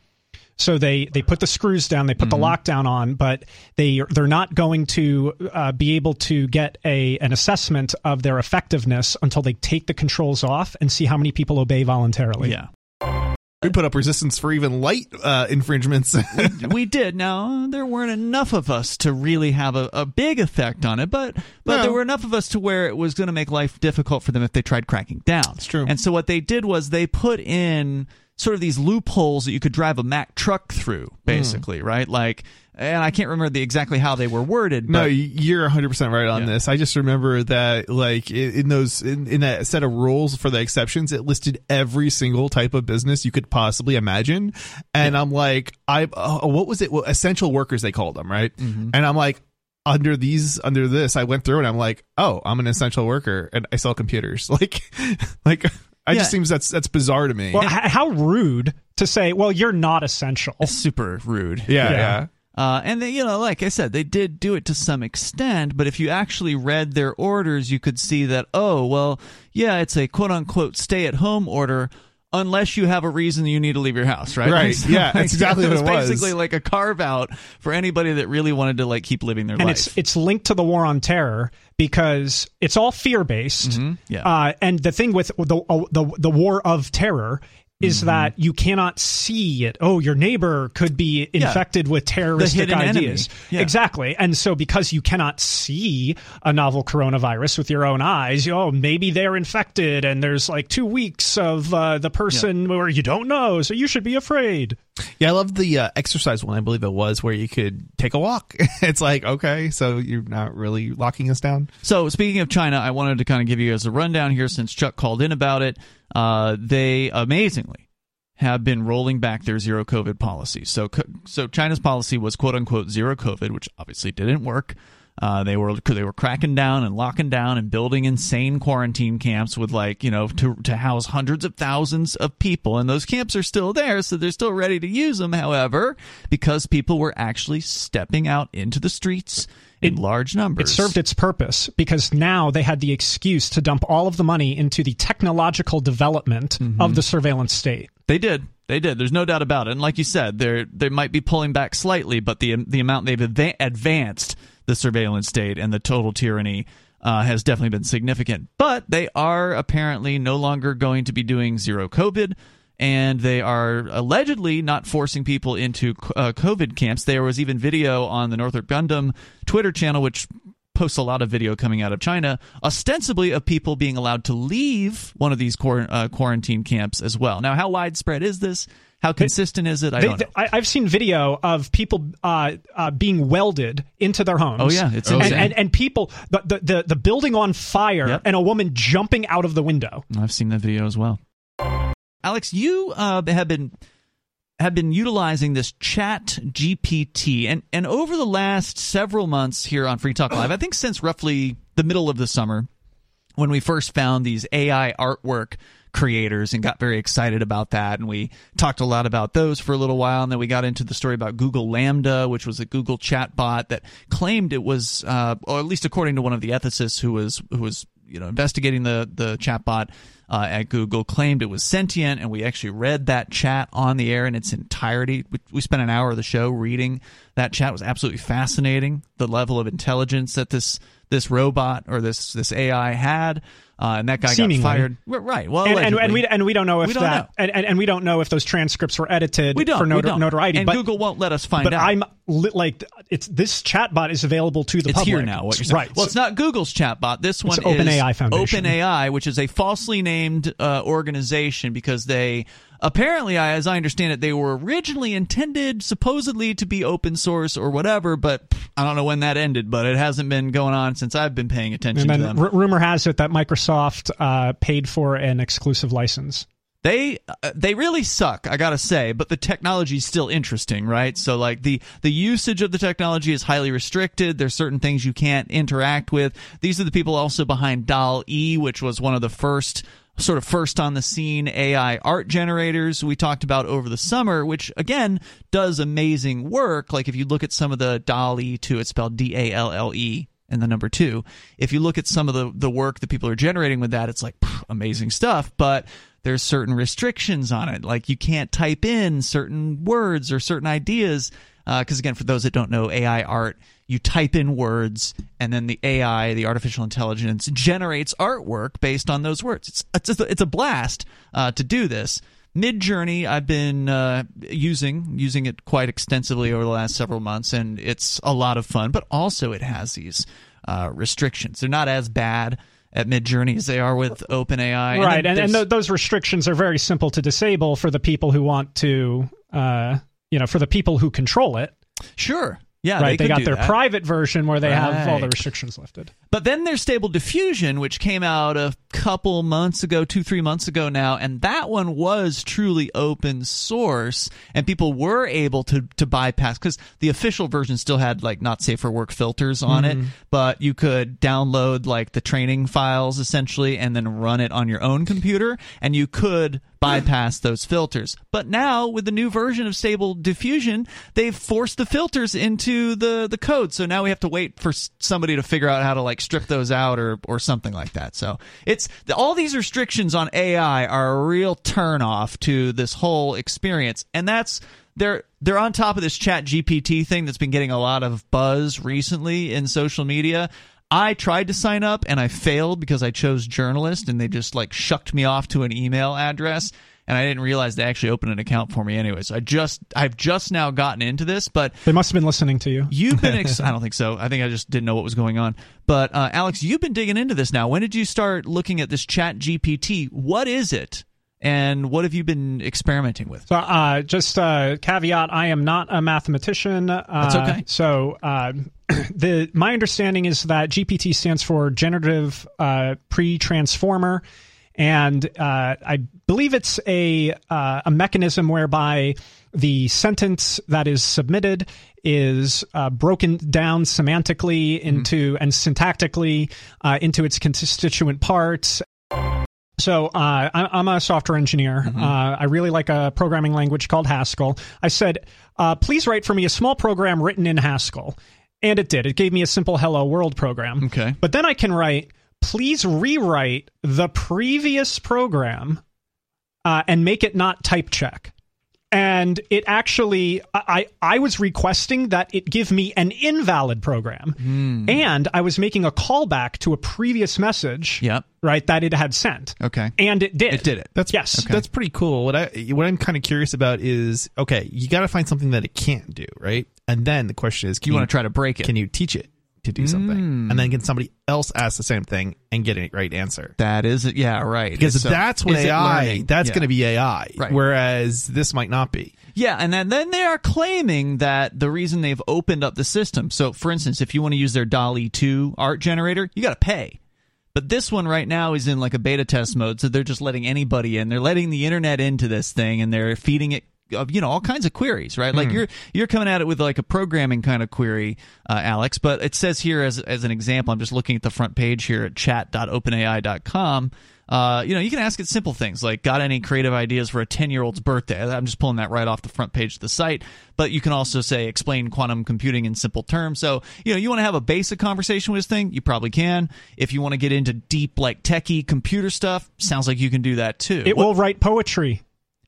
so they they put the screws down they put the lockdown on but they they're not going to uh, be able to get a an assessment of their effectiveness until they take the controls off and see how many people obey voluntarily yeah, we put up resistance for even light uh, infringements. we did. Now there weren't enough of us to really have a, a big effect on it, but but No. there were enough of us to where it was going to make life difficult for them if they tried cracking down. It's true. And so what they did was they put in sort of these loopholes that you could drive a Mack truck through, Hmm. basically, right? Like, and I can't remember the exactly how they were worded. No, but, you're 100% right on Yeah. this. I just remember that, like, in, those, in, in that set of rules for the exceptions, it listed every single type of business you could possibly imagine. And I'm like, I, uh, what was it? Well, essential workers, they called them, right? Mm-hmm. And I'm like, under these, under this, I went through and I'm like, oh, I'm an essential worker and I sell computers. Like, like, I Yeah. just seems that's, that's bizarre to me. well h- how rude to say well you're not essential it's super rude. yeah, Yeah. yeah. Uh, and they, you know, like I said, they did do it to some extent. But if you actually read their orders, you could see that, oh, well, yeah, it's a quote unquote stay at home order. Unless you have a reason you need to leave your house, right? Right. So, Yeah, that's exactly what it was. Basically, like a carve out for anybody that really wanted to like keep living their and life. it's it's linked to the war on terror because it's all fear based. Mm-hmm. yeah. Uh, and the thing with the uh, the the war of terror is Mm-hmm. that you cannot see it. Oh, your neighbor could be infected with terroristic ideas. Yeah. Exactly. And so because you cannot see a novel coronavirus with your own eyes, oh, maybe they're infected and there's like 2 weeks of uh, the person where you don't know, so you should be afraid. Yeah, I love the uh, exercise one. I believe it was where you could take a walk. it's like okay, so you're not really locking us down. So, speaking of China, I wanted to kind of give you guys a rundown here since Chuck called in about it. Uh, they amazingly have been rolling back their zero COVID policy. So, so China's policy was quote unquote zero COVID, which obviously didn't work. Uh, they were they were cracking down and locking down and building insane quarantine camps with like you know to to house hundreds of thousands of people and those camps are still there so they're still ready to use them however because people were actually stepping out into the streets in large numbers It served its purpose because now they had the excuse to dump all of the money into the technological development Mm-hmm. of the surveillance state. They did. They did. There's no doubt about it. And like you said, they they might be pulling back slightly, but the the amount they've adva- advanced the surveillance state and the total tyranny uh, has definitely been significant. But they are apparently no longer going to be doing zero COVID. and they are allegedly not forcing people into uh, COVID camps. There was even video on the Northrop Gundam Twitter channel, which posts a lot of video coming out of China, ostensibly of people being allowed to leave one of these quar- uh, quarantine camps as well. Now, how widespread is this? How consistent is it? I They- don't know. I, I've seen video of people uh, uh, being welded into their homes. Oh, yeah, it's and, and, and people the, the the the building on fire Yep. and a woman jumping out of the window. I've seen that video as well. Alex, you uh, have been have been utilizing this Chat GPT, and and over the last several months here on Free Talk Live, I think since roughly the middle of the summer, when we first found these AI artwork creators and got very excited about that. And we talked a lot about those for a little while. And then we got into the story about Google LaMDA which was a Google chatbot that claimed it was uh, or at least according to one of the ethicists who was who was you know investigating the the chatbot uh, at Google claimed it was sentient. And we actually read that chat on the air in its entirety. We, we spent an hour of the show reading that chat. It was absolutely fascinating the level of intelligence that this this robot or this this AI had uh, and that guy Seemingly. got fired right well And, and, and we and we don't know if We don't that know. And, and, and we don't know if those transcripts were edited we don't, for we don't. notoriety. and but Google won't let us find but out. I'm li- like it's this chatbot is available to the it's public. here now. What you're saying, right? Well, it's not Google's chatbot. This one It's is OpenAI Foundation. OpenAI, which is a falsely named uh, organization because they apparently, I- as I understand it, they were originally intended supposedly to be open source or whatever. But pff, I don't know when that ended. But it hasn't been going on since I've been paying attention and to then them. r- rumor has it that Microsoft uh, paid for an exclusive license. they uh, they really suck i gotta say but the technology is still interesting right so like the the usage of the technology is highly restricted there's certain things you can't interact with these are the people also behind doll e which was one of the first sort of first on the scene ai art generators we talked about over the summer which again does amazing work like if you look at some of the doll e 2 it's spelled d-a-l-l-e and the number two. If you look at some of the, the work that people are generating with that, it's like amazing stuff, but there's certain restrictions on it. Like you can't type in certain words or certain ideas. Because again, for those that don't know AI art, you type in words and then the AI, the artificial intelligence, generates artwork based on those words. It's it's a, it's a blast uh, to do this. Midjourney, I've been uh, using using it quite extensively over the last several months, and it's a lot of fun. But also, it has these uh, restrictions. They're not as bad at Midjourney as they are with OpenAI. right, then and, and th- those restrictions are very simple to disable for the people who want to, uh, you know, for the people who control it. sure, yeah, right, they, could got their that. private version where they have all the restrictions lifted. But then there's Stable Diffusion, which came out a couple months ago, two, three months ago now, and that one was truly open source, and people were able to to bypass because the official version still had like not safe for work filters on it, mm-hmm. but you could download like the training files essentially and then run it on your own computer, and you could bypass those filters. But now with the new version of Stable Diffusion, they've forced the filters into the the code. So now we have to wait for somebody to figure out how to like strip those out or or something like that. So it's all these restrictions on AI are a real turnoff to this whole experience, and that's they're they're on top of this Chat GPT thing that's been getting a lot of buzz recently in social media. I tried to sign up and I failed because I chose journalist and they just like shucked me off to an email address and I didn't realize they actually opened an account for me anyway. So I just I've just now gotten into this, but They must have been listening to you. you've been ex- I don't think so. I think I just didn't know what was going on. But uh, Alex, you've been digging into this now. When did you start looking at this Chat GPT? What is it? And what have you been experimenting with? So, uh, just uh, caveat: I am not a mathematician. Uh, That's okay. So, uh, the my understanding is that GPT stands for Generative uh, Pre-Transformer, and uh, I believe it's a uh, a mechanism whereby the sentence that is submitted is uh, broken down semantically into and syntactically uh, into its constituent parts so uh, I'm a software engineer. Uh, I really like a programming language called Haskell. I said, uh, please write for me a small program written in Haskell. And it did. It gave me a simple hello world program. Okay. But then I can write, please rewrite the previous program uh, and make it not type check. and it actually I I was requesting that it give me an invalid program, Hmm. and I was making a callback to a previous message. Yep. Right, that it had sent. Okay. And it did. It did it. That's yes. That's pretty cool. What I what I'm kind of curious about is okay, you got to find something that it can't do, right? And then the question is, can You want to try to break it. Can you teach it to do something? And then mm. can somebody else ask the same thing and get a right answer? that is it. Yeah, right. Because So, um, that's what AI. That's Yeah. going to be AI. Right. Whereas this might not be. Yeah, and then, then they are claiming that the reason they've opened up the system. So, for instance, if you want to use their DALL-E 2 art generator, you got to pay. But this one right now is in like a beta test mode, so they're just letting anybody in. They're letting the internet into this thing, and they're feeding it, uh, you know, all kinds of queries, right? Like you're you're coming at it with like a programming kind of query, uh, Alex. But it says here as as an example, I'm just looking at the front page here at chat.openai.com. Uh, you know, you can ask it simple things like, got any creative ideas for a 10 year old's birthday? I'm just pulling that right off the front page of the site. But you can also say, explain quantum computing in simple terms. So, you know, you want to have a basic conversation with this thing? You probably can. If you want to get into deep, like techie computer stuff, sounds like you can do that too. It What- will write poetry.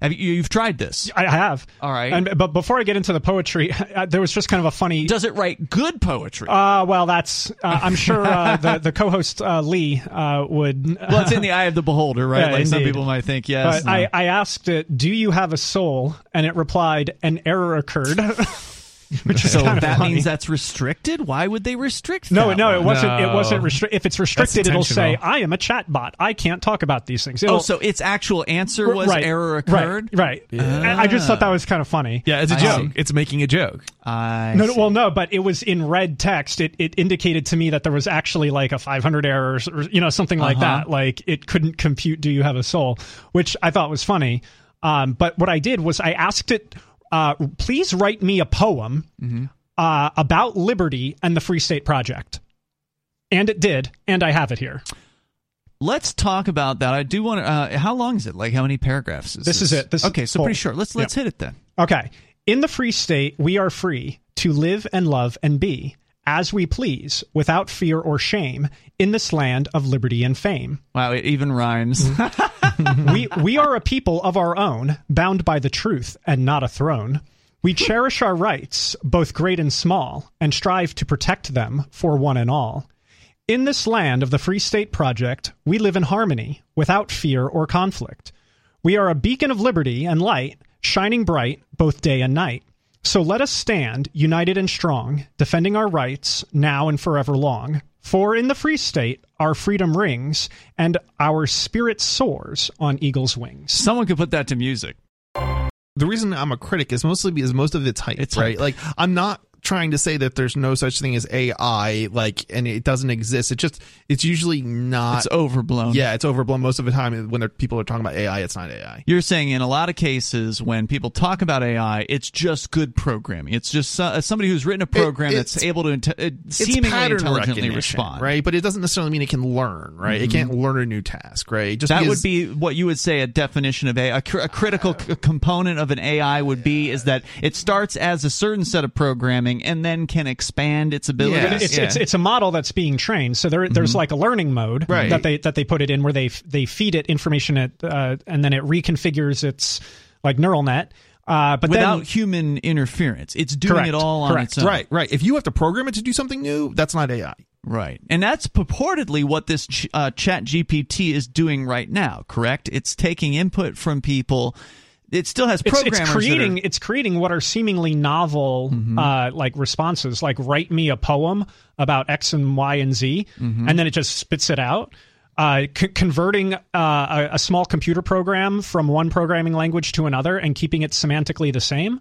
Have you, you've tried this. I have. All right. And, but before I get into the poetry, uh, there was just kind of a funny. Does it write good poetry? uh, well, that's. Uh, I'm sure uh, the the co-host uh, Lee uh, would. well, it's in the eye of the beholder, right? Yeah, like some people might think, yes. But I, I asked it, "Do you have a soul?" And it replied, "An error occurred." Which is so kind of that funny. means that's restricted. Why would they restrict? no, that no, one? it wasn't. It wasn't restricted. If it's restricted, it'll say, "I am a chatbot. I can't talk about these things." It'll, Oh, so its actual answer was right, error occurred. Right. right. And I just thought that was kind of funny. Yeah, it's a I joke. see. It's making a joke. I No, no, well, no, but it was in red text. It it indicated to me that there was actually like a 500 errors, or you know, something like Uh-huh. that. Like it couldn't compute. Do you have a soul? Which I thought was funny. Um, but what I did was I asked it, uh, please write me a poem Mm-hmm. uh, about liberty and the Free State Project, and it did, and I have it here. Let's talk about that. I do want to. Uh, how long is it? Like how many paragraphs is This this? is it. This okay, so full. pretty short. Let's let's hit it then. Okay. In the free state, we are free to live and love and be as we please without fear or shame in this land of liberty and fame. Wow, it even rhymes. we we are a people of our own, bound by the truth and not a throne. We cherish our rights, both great and small, and strive to protect them for one and all. In this land of the Free State Project, we live in harmony, without fear or conflict. We are a beacon of liberty and light, shining bright both day and night. So let us stand, united and strong, defending our rights now and forever long. For in the Free State, our freedom rings, and our spirit soars on eagle's wings. Someone could put that to music. the reason I'm a critic is mostly because most of it's hype, It's right? hype. Like I'm not trying to say that there's no such thing as AI, like, and it doesn't exist. It just, it's usually not. It's overblown. yeah, it's overblown most of the time when people are talking about AI. It's not AI. You're saying in a lot of cases when people talk about AI, it's just good programming. It's just so, somebody who's written a program It- that's able to inte- uh, It's seemingly intelligently respond. right? But it doesn't necessarily mean it can learn, right? It can't learn a new task, right? Just That because- would be what you would say a definition of AI. A, cr- a critical c- component of an AI would be is that it starts as a certain set of programming and then can expand its abilities. Yeah. it's, yeah. it's it's a model that's being trained. So there there's like a learning mode Right. that they that they put it in where they they feed it information at uh, and then it reconfigures its like neural net. Uh, but Without then human interference, it's doing Correct, it all on correct. its own. right, right. If you have to program it to do something new, that's not AI. Right. And that's purportedly what this ch- uh, Chat GPT is doing right now, correct? It's taking input from people. It still has programmers. it's that are- creating it's creating what are seemingly novel uh, like responses like write me a poem about x and y and z and then it just spits it out uh, c- converting uh, a, a small computer program from one programming language to another and keeping it semantically the same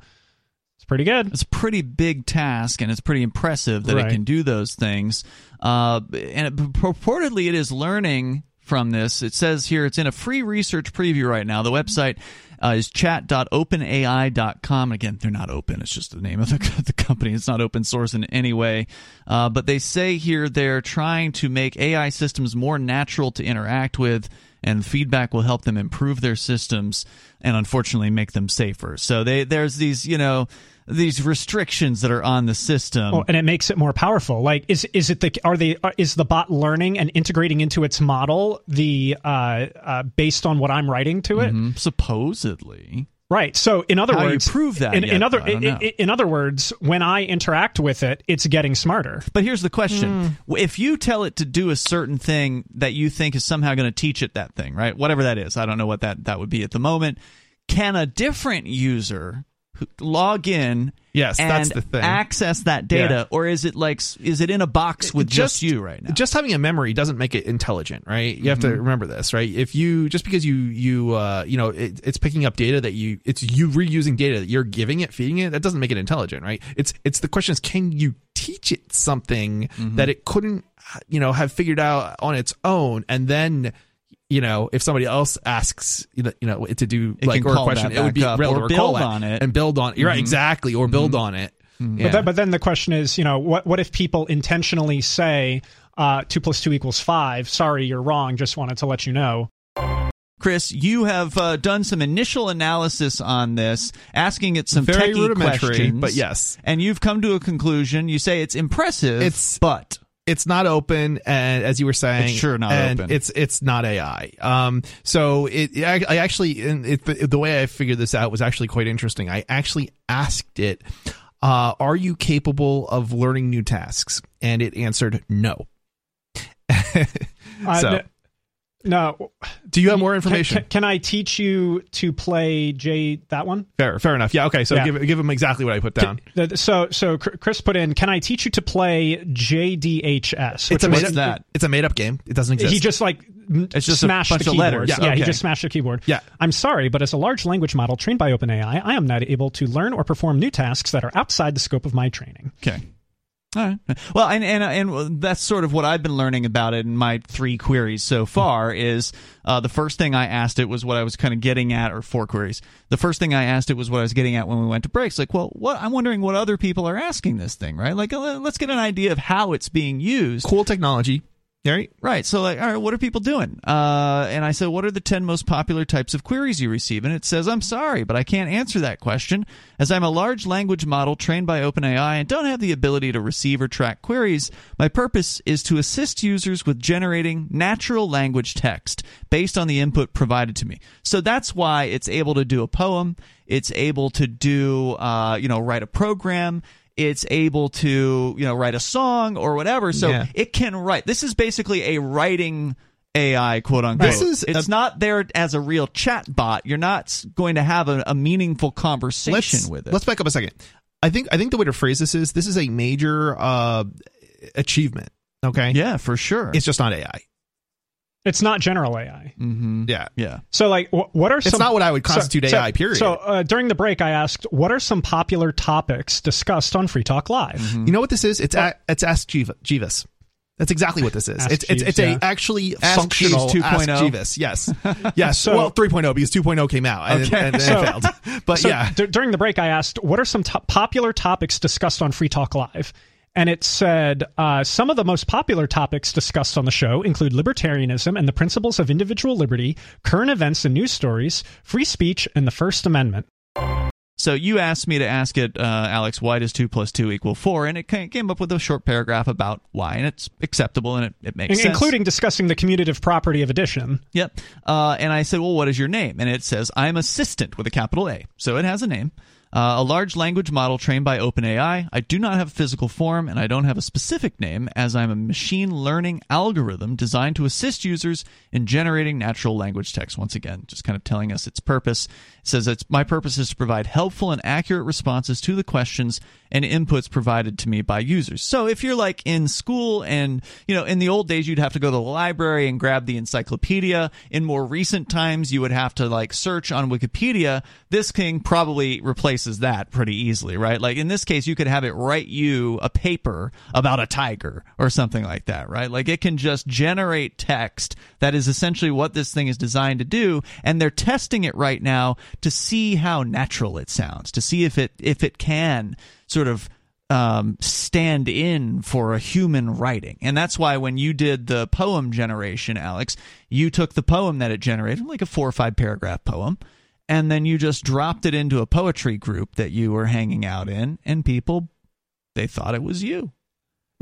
it's pretty good It's a pretty big task, and it's pretty impressive that Right. it can do those things. Uh, and it, purportedly, it is learning from this. It says here it's in a free research preview right now. The website uh, is chat.openai.com. Again, they're not open. It's just the name of the, the company. It's not open source in any way. Uh, but they say here they're trying to make AI systems more natural to interact with and feedback will help them improve their systems and unfortunately make them safer. So they there's these, you know, these restrictions that are on the system. Oh, and it makes it more powerful. Like, is is it the are they are, is the bot learning and integrating into its model the uh, uh, based on what I'm writing to it? Mhm, supposedly. Right. So, in other How you words, prove that In, yet, in other I don't know. in, in other words, when I interact with it, it's getting smarter. But here's the question: Hmm. If you tell it to do a certain thing that you think is somehow going to teach it that thing, right? Whatever that is, I don't know what that that would be at the moment. Can a different user who- log in? Yes, and that's the thing. Access that data, Yeah. or is it like is it in a box with just, you right now? Just having a memory doesn't make it intelligent, right? You have Mm-hmm. to remember this, right? If you just because you you uh you know it, it's picking up data that you it's you reusing data that you're giving it, feeding it, that doesn't make it intelligent, right? It's it's the question is can you teach it something Mm-hmm. that it couldn't you know have figured out on its own, and then you know if somebody else asks you know you know, it to do It like or a question, it would be back up or build on it. Mm-hmm. and build on you're right exactly or build on it. Yeah. But, then, but then the question is, you know, what what if people intentionally say uh, two plus two equals five? Sorry, you're wrong. Just wanted to let you know. Chris, you have uh, done some initial analysis on this, asking it some Very techie rudimentary, questions, but yes. and you've come to a conclusion. You say it's impressive, It's- but it's not open and as you were saying It's sure not and open. it's it's not ai um so it i, I actually and it, the, the way i figured this out was actually quite interesting. I actually asked it uh are you capable of learning new tasks? And it answered no. So- n- no. do you have more information can, can I teach you to play J that one? fair fair enough yeah okay so Yeah. give give him exactly what i put down So so Chris put in, can I teach you to play JDHS? it's a made up, that? it's a made up game it doesn't exist He just like It's just a smashed bunch the of keyboard. letters. Yeah, he just smashed the keyboard. Yeah. I'm sorry, but as a large language model trained by OpenAI, I am not able to learn or perform new tasks that are outside the scope of my training. Okay. All right. Well, and and and that's sort of what I've been learning about it in my three queries so far. Is uh, the first thing I asked it was what I was kind of getting at, or four queries. The first thing I asked it was what I was getting at when we went to breaks. Like, well, what I'm wondering what other people are asking this thing, right? Like, uh, let's get an idea of how it's being used. cool technology right Right. So, like, all right, what are people doing? Uh, and I said, what are the 10 most popular types of queries you receive? And it says, I'm sorry, but I can't answer that question as I'm a large language model trained by OpenAI and don't have the ability to receive or track queries. My purpose is to assist users with generating natural language text based on the input provided to me. So that's why it's able to do a poem. It's able to do, uh, you know, write a program it's able to you know write a song or whatever so Yeah. it can write this is basically a writing ai quote unquote This is it's a- not there as a real chat bot you're not going to have a, a meaningful conversation with it Let's back up a second. I think I think the way to phrase this is this is a major uh, achievement. Okay. yeah for sure It's just not AI. It's not general AI. mm-hmm. Yeah. yeah So, like, wh- what are It's some? not what I would constitute so, AI. Period. So, uh, during the break, I asked, "What are some popular topics discussed on Free Talk Live?" you know what this is? It's a, it's Ask Jeeves. That's exactly what this is. Ask it's it's Jeeves, it's yeah. a actually Ask functional Jeeves Ask Jeeves. Yes. Yes. So- well, 3.0 because 2.0 came out and, Okay. and, and So- it failed. But So yeah. d- during the break, I asked, "What are some top popular topics discussed on Free Talk Live?" And it said uh, some of the most popular topics discussed on the show include libertarianism and the principles of individual liberty, current events and news stories, free speech, and the First Amendment. so you asked me to ask it uh, alex why does 2 plus 2 equal 4 and it came up with a short paragraph about why and it's acceptable and it, it makes In- sense including discussing the commutative property of addition. Yep. Uh, and I said, well, what is your name? And it says, I'm assistant with a capital A. So it has a name. Uh, a large language model trained by OpenAI. I do not have a physical form and I don't have a specific name as I'm a machine learning algorithm designed to assist users in generating natural language text. Once again, just kind of telling us its purpose. It says it's my purpose is to provide helpful and accurate responses to the questions and inputs provided to me by users. So if you're like in school and, you know, in the old days, you'd have to go to the library and grab the encyclopedia. In more recent times, you would have to like search on Wikipedia. This thing probably replaces that pretty easily, right? Like in this case, you could have it write you a paper about a tiger or something like that, right? Like it can just generate text. That is essentially what this thing is designed to do. And they're testing it right now to see how natural it sounds, to see if it, if it can sort of um, stand in for a human writing. And that's why when you did the poem generation, Alex, you took the poem that it generated, like a four or five paragraph poem, and then you just dropped it into a poetry group that you were hanging out in, and people, they thought it was you.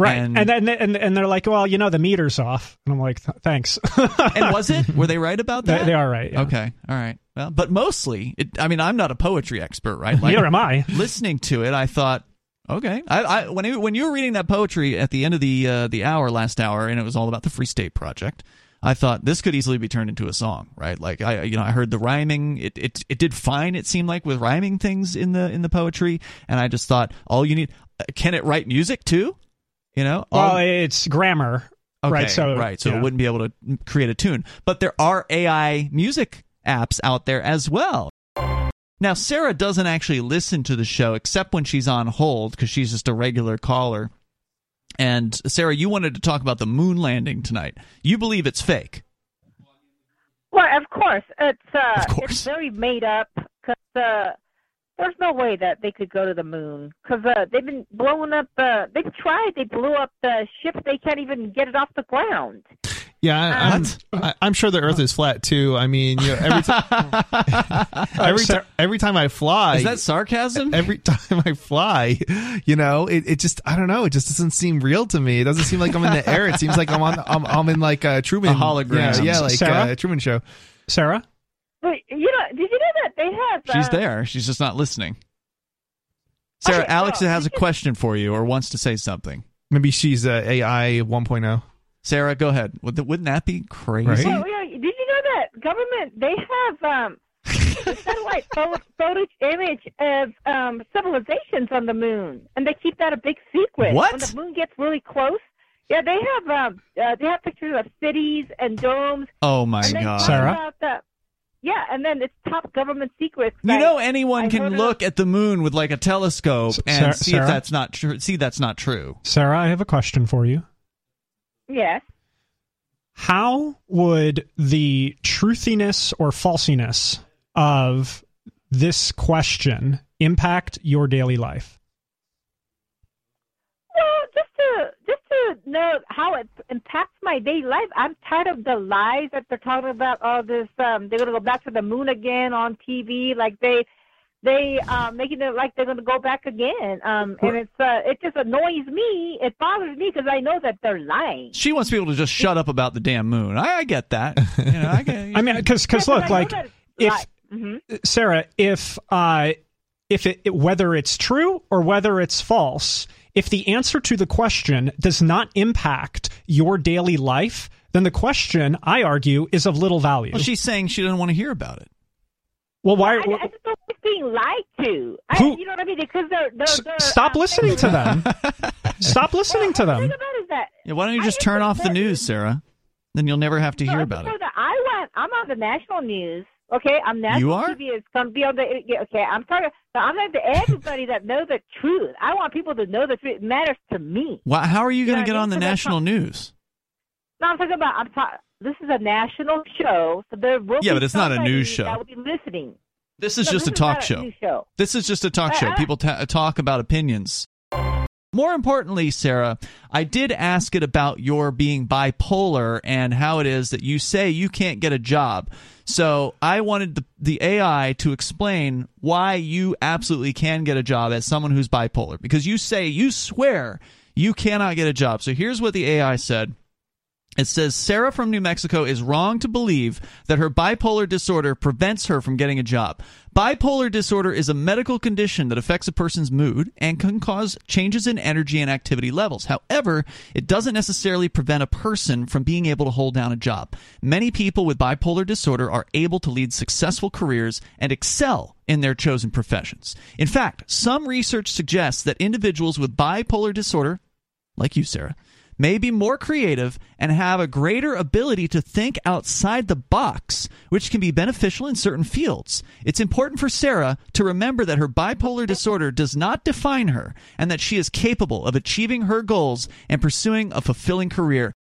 Right, And, and then and, and they're like, well, you know, the meter's off, and I'm like, thanks. and was it? Were they right about that? they are right. yeah. Okay. All right. Well, but mostly, it, I mean, I'm not a poetry expert, right? Neither am I. listening to it, I thought, okay. I, I when you, when you were reading that poetry at the end of the uh, the hour last hour, and it was all about the Free State Project. I thought this could easily be turned into a song, right? Like I, you know, I heard the rhyming. It, it it did fine. It seemed like with rhyming things in the in the poetry, and I just thought, all you need, uh, can it write music too? You know, Well, All- it's grammar, Okay, right? So right, so yeah. it wouldn't be able to create a tune. But there are AI music apps out there as well. Now, Sarah doesn't actually listen to the show except when she's on hold because she's just a regular caller. And Sarah, you wanted to talk about the moon landing tonight. You believe it's fake. Well, of course, it's uh, Of course. it's very made up because uh, there's no way that they could go to the moon because uh, they've been blowing up. Uh, they've tried. They blew up the ship. They can't even get it off the ground. Yeah, I- I'm, I, I'm sure the Earth is flat too. I mean, you know, every time, every, Sar- every time I fly, Is that sarcasm? every time I fly, you know, it, it just I don't know, it just doesn't seem real to me. It doesn't seem like I'm in the air. It seems like I'm on I'm, I'm in like a Truman A hologram. Yeah, yeah like Sarah? uh, Truman Show. Sarah. Wait, you know, did you know that they have? She's uh, there. She's just not listening. Sarah, Okay, Alex well, has a can- question for you or wants to say something. Maybe she's uh, AI 1.0. Sarah, go ahead. Would- Wouldn't that be crazy? Right? Oh, yeah. Did you know that government they have um, satellite photo, photo image of um, civilizations on the moon, and they keep that a big secret. What? When the moon gets really close, yeah, they have um, uh, they have pictures of cities and domes. Oh my and they god. Sarah? About the, yeah, and then it's top government secrets. You know anyone I can heard of- look at the moon with like a telescope and Sarah- see Sarah? if that's not true. See that's not true. Sarah, I have a question for you. Yes. How would the truthiness or falsiness of this question impact your daily life? Well, just to just to know how it impacts my daily life, I'm tired of the lies that they're talking about. All this, um, they're gonna go back to the moon again on TV, like they they uh, making it like they're gonna go back again. Um, and it's uh, it just annoys me. It bothers me because I know that they're lying. She wants people to just shut up about the damn moon. I, I get that. You know, I get. I mean, because Yeah, look, but I know like if lie. Mhm. Sarah, if uh, if it, it- whether it's true or whether it's false, if the answer to the question does not impact your daily life, then the question, I argue, is of little value. well, she's saying she doesn't want to hear about it. well, why? I, I just don't like being lied to. I, Who- you know what I mean? Because they're they're, they're stop um, listening to them. Stop listening to The them. thing about it is that Yeah, why don't you just just turn off the news, Sarah? Then you'll never have to hear about so it. that I want. I'm on the national news. Okay, I'm national You are? TV. It's going to be on the. yeah, Okay, I'm talking. I'm going to everybody that know the truth. I want people to know the truth. It matters to me. Why, how are you going to get on the national not- news? No, I'm talking about. I'm talking. This is a national show, so there will Yeah, but it's not a news show. That will be listening. This is No, just this a talk not show. show. This is just a talk I- show. I- People ta- talk about opinions. More importantly, Sarah, I did ask it about your being bipolar and how it is that you say you can't get a job. So I wanted the, the AI to explain why you absolutely can get a job as someone who's bipolar. Because you say, you swear you cannot get a job. So here's what the AI said. It says Sarah from New Mexico is wrong to believe that her bipolar disorder prevents her from getting a job. Bipolar disorder is a medical condition that affects a person's mood and can cause changes in energy and activity levels. However, it doesn't necessarily prevent a person from being able to hold down a job. Many people with bipolar disorder are able to lead successful careers and excel in their chosen professions. In fact, some research suggests that individuals with bipolar disorder, like you, Sarah, may be more creative and have a greater ability to think outside the box, which can be beneficial in certain fields. It's important for Sarah to remember that her bipolar disorder does not define her and that she is capable of achieving her goals and pursuing a fulfilling career.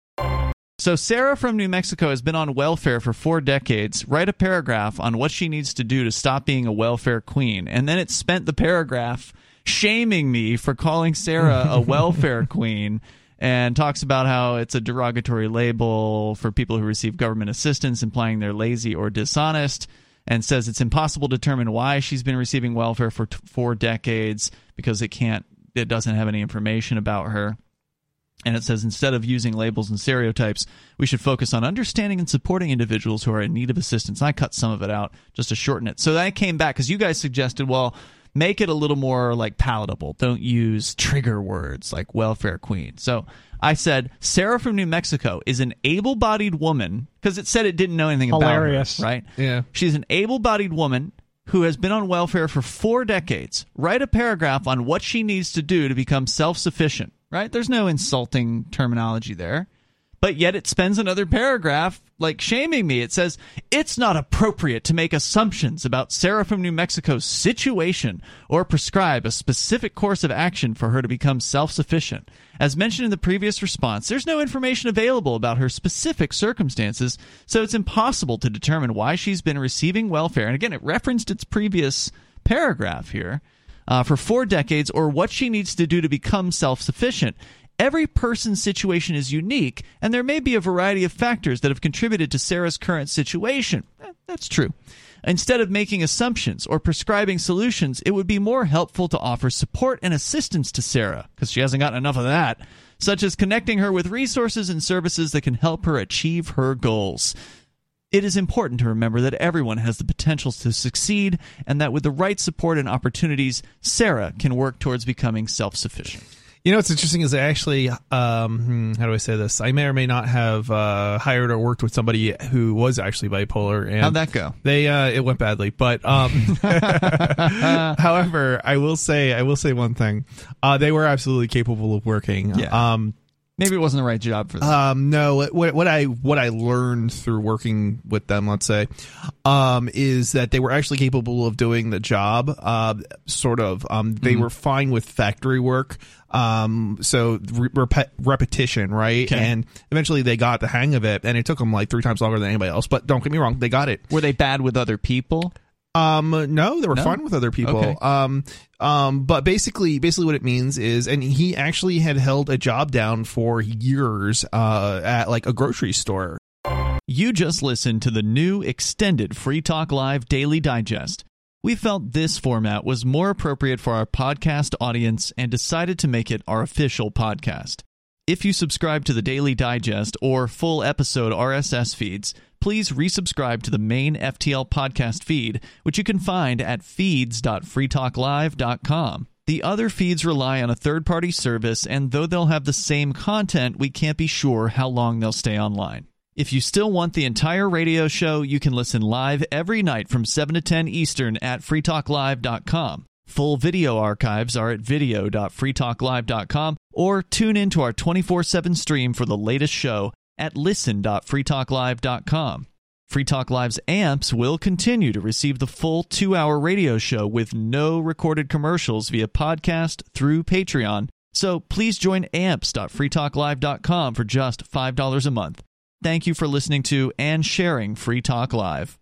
So, Sarah from New Mexico has been on welfare for four decades. Write a paragraph on what she needs to do to stop being a welfare queen. And then it spent the paragraph shaming me for calling Sarah a welfare queen and talks about how it's a derogatory label for people who receive government assistance, implying they're lazy or dishonest, and says it's impossible to determine why she's been receiving welfare for t- four decades because it can't, it doesn't have any information about her. And it says instead of using labels and stereotypes, we should focus on understanding and supporting individuals who are in need of assistance. I cut some of it out just to shorten it. So I came back because you guys suggested, well, make it a little more like palatable. Don't use trigger words like welfare queen. So I said Sarah from New Mexico is an able-bodied woman because it said it didn't know anything Hilarious. about her, right? Yeah. She's an able-bodied woman who has been on welfare for 4 decades. Write a paragraph on what she needs to do to become self-sufficient, right? There's no insulting terminology there but yet it spends another paragraph like shaming me. It says, It's not appropriate to make assumptions about Sarah from New Mexico's situation or prescribe a specific course of action for her to become self sufficient. As mentioned in the previous response, there's no information available about her specific circumstances, so it's impossible to determine why she's been receiving welfare. And again, it referenced its previous paragraph here. Uh, for four decades, or what she needs to do to become self sufficient. Every person's situation is unique, and there may be a variety of factors that have contributed to Sarah's current situation. Eh, that's true. Instead of making assumptions or prescribing solutions, it would be more helpful to offer support and assistance to Sarah, because she hasn't gotten enough of that, such as connecting her with resources and services that can help her achieve her goals. It is important to remember that everyone has the potential to succeed, and that with the right support and opportunities, Sarah can work towards becoming self sufficient. You know what's interesting is I actually, um, hmm, how do I say this? I may or may not have uh, hired or worked with somebody who was actually bipolar. And How'd that go? They uh, it went badly, but um, however, I will say I will say one thing: uh, they were absolutely capable of working. Yeah. Um, Maybe it wasn't the right job for them. um, no, what, what I what I learned through working with them, let's say, um, is that they were actually capable of doing the job. Uh, sort of. Um, they Mm-hmm. were fine with factory work. Um, so re- repet- repetition, right? Okay. And eventually they got the hang of it, and it took them like three times longer than anybody else. But don't get me wrong, they got it. Were they bad with other people? Um, no, they were No? fine with other people. Okay. Um, um, but basically, basically what it means is, and he actually had held a job down for years, uh, at like a grocery store. You just listened to the new extended Free Talk Live Daily Digest. We felt this format was more appropriate for our podcast audience and decided to make it our official podcast. If you subscribe to the Daily Digest or full episode RSS feeds, please resubscribe to the main FTL podcast feed, which you can find at feeds.freetalklive.com. The other feeds rely on a third party service, and though they'll have the same content, we can't be sure how long they'll stay online. If you still want the entire radio show, you can listen live every night from 7 to 10 Eastern at freetalklive.com. Full video archives are at video.freetalklive.com or tune in to our 24 7 stream for the latest show at listen.freetalklive.com. Free Talk Live's amps will continue to receive the full two hour radio show with no recorded commercials via podcast through Patreon. So please join amps.freetalklive.com for just $5 a month. Thank you for listening to and sharing Free Talk Live.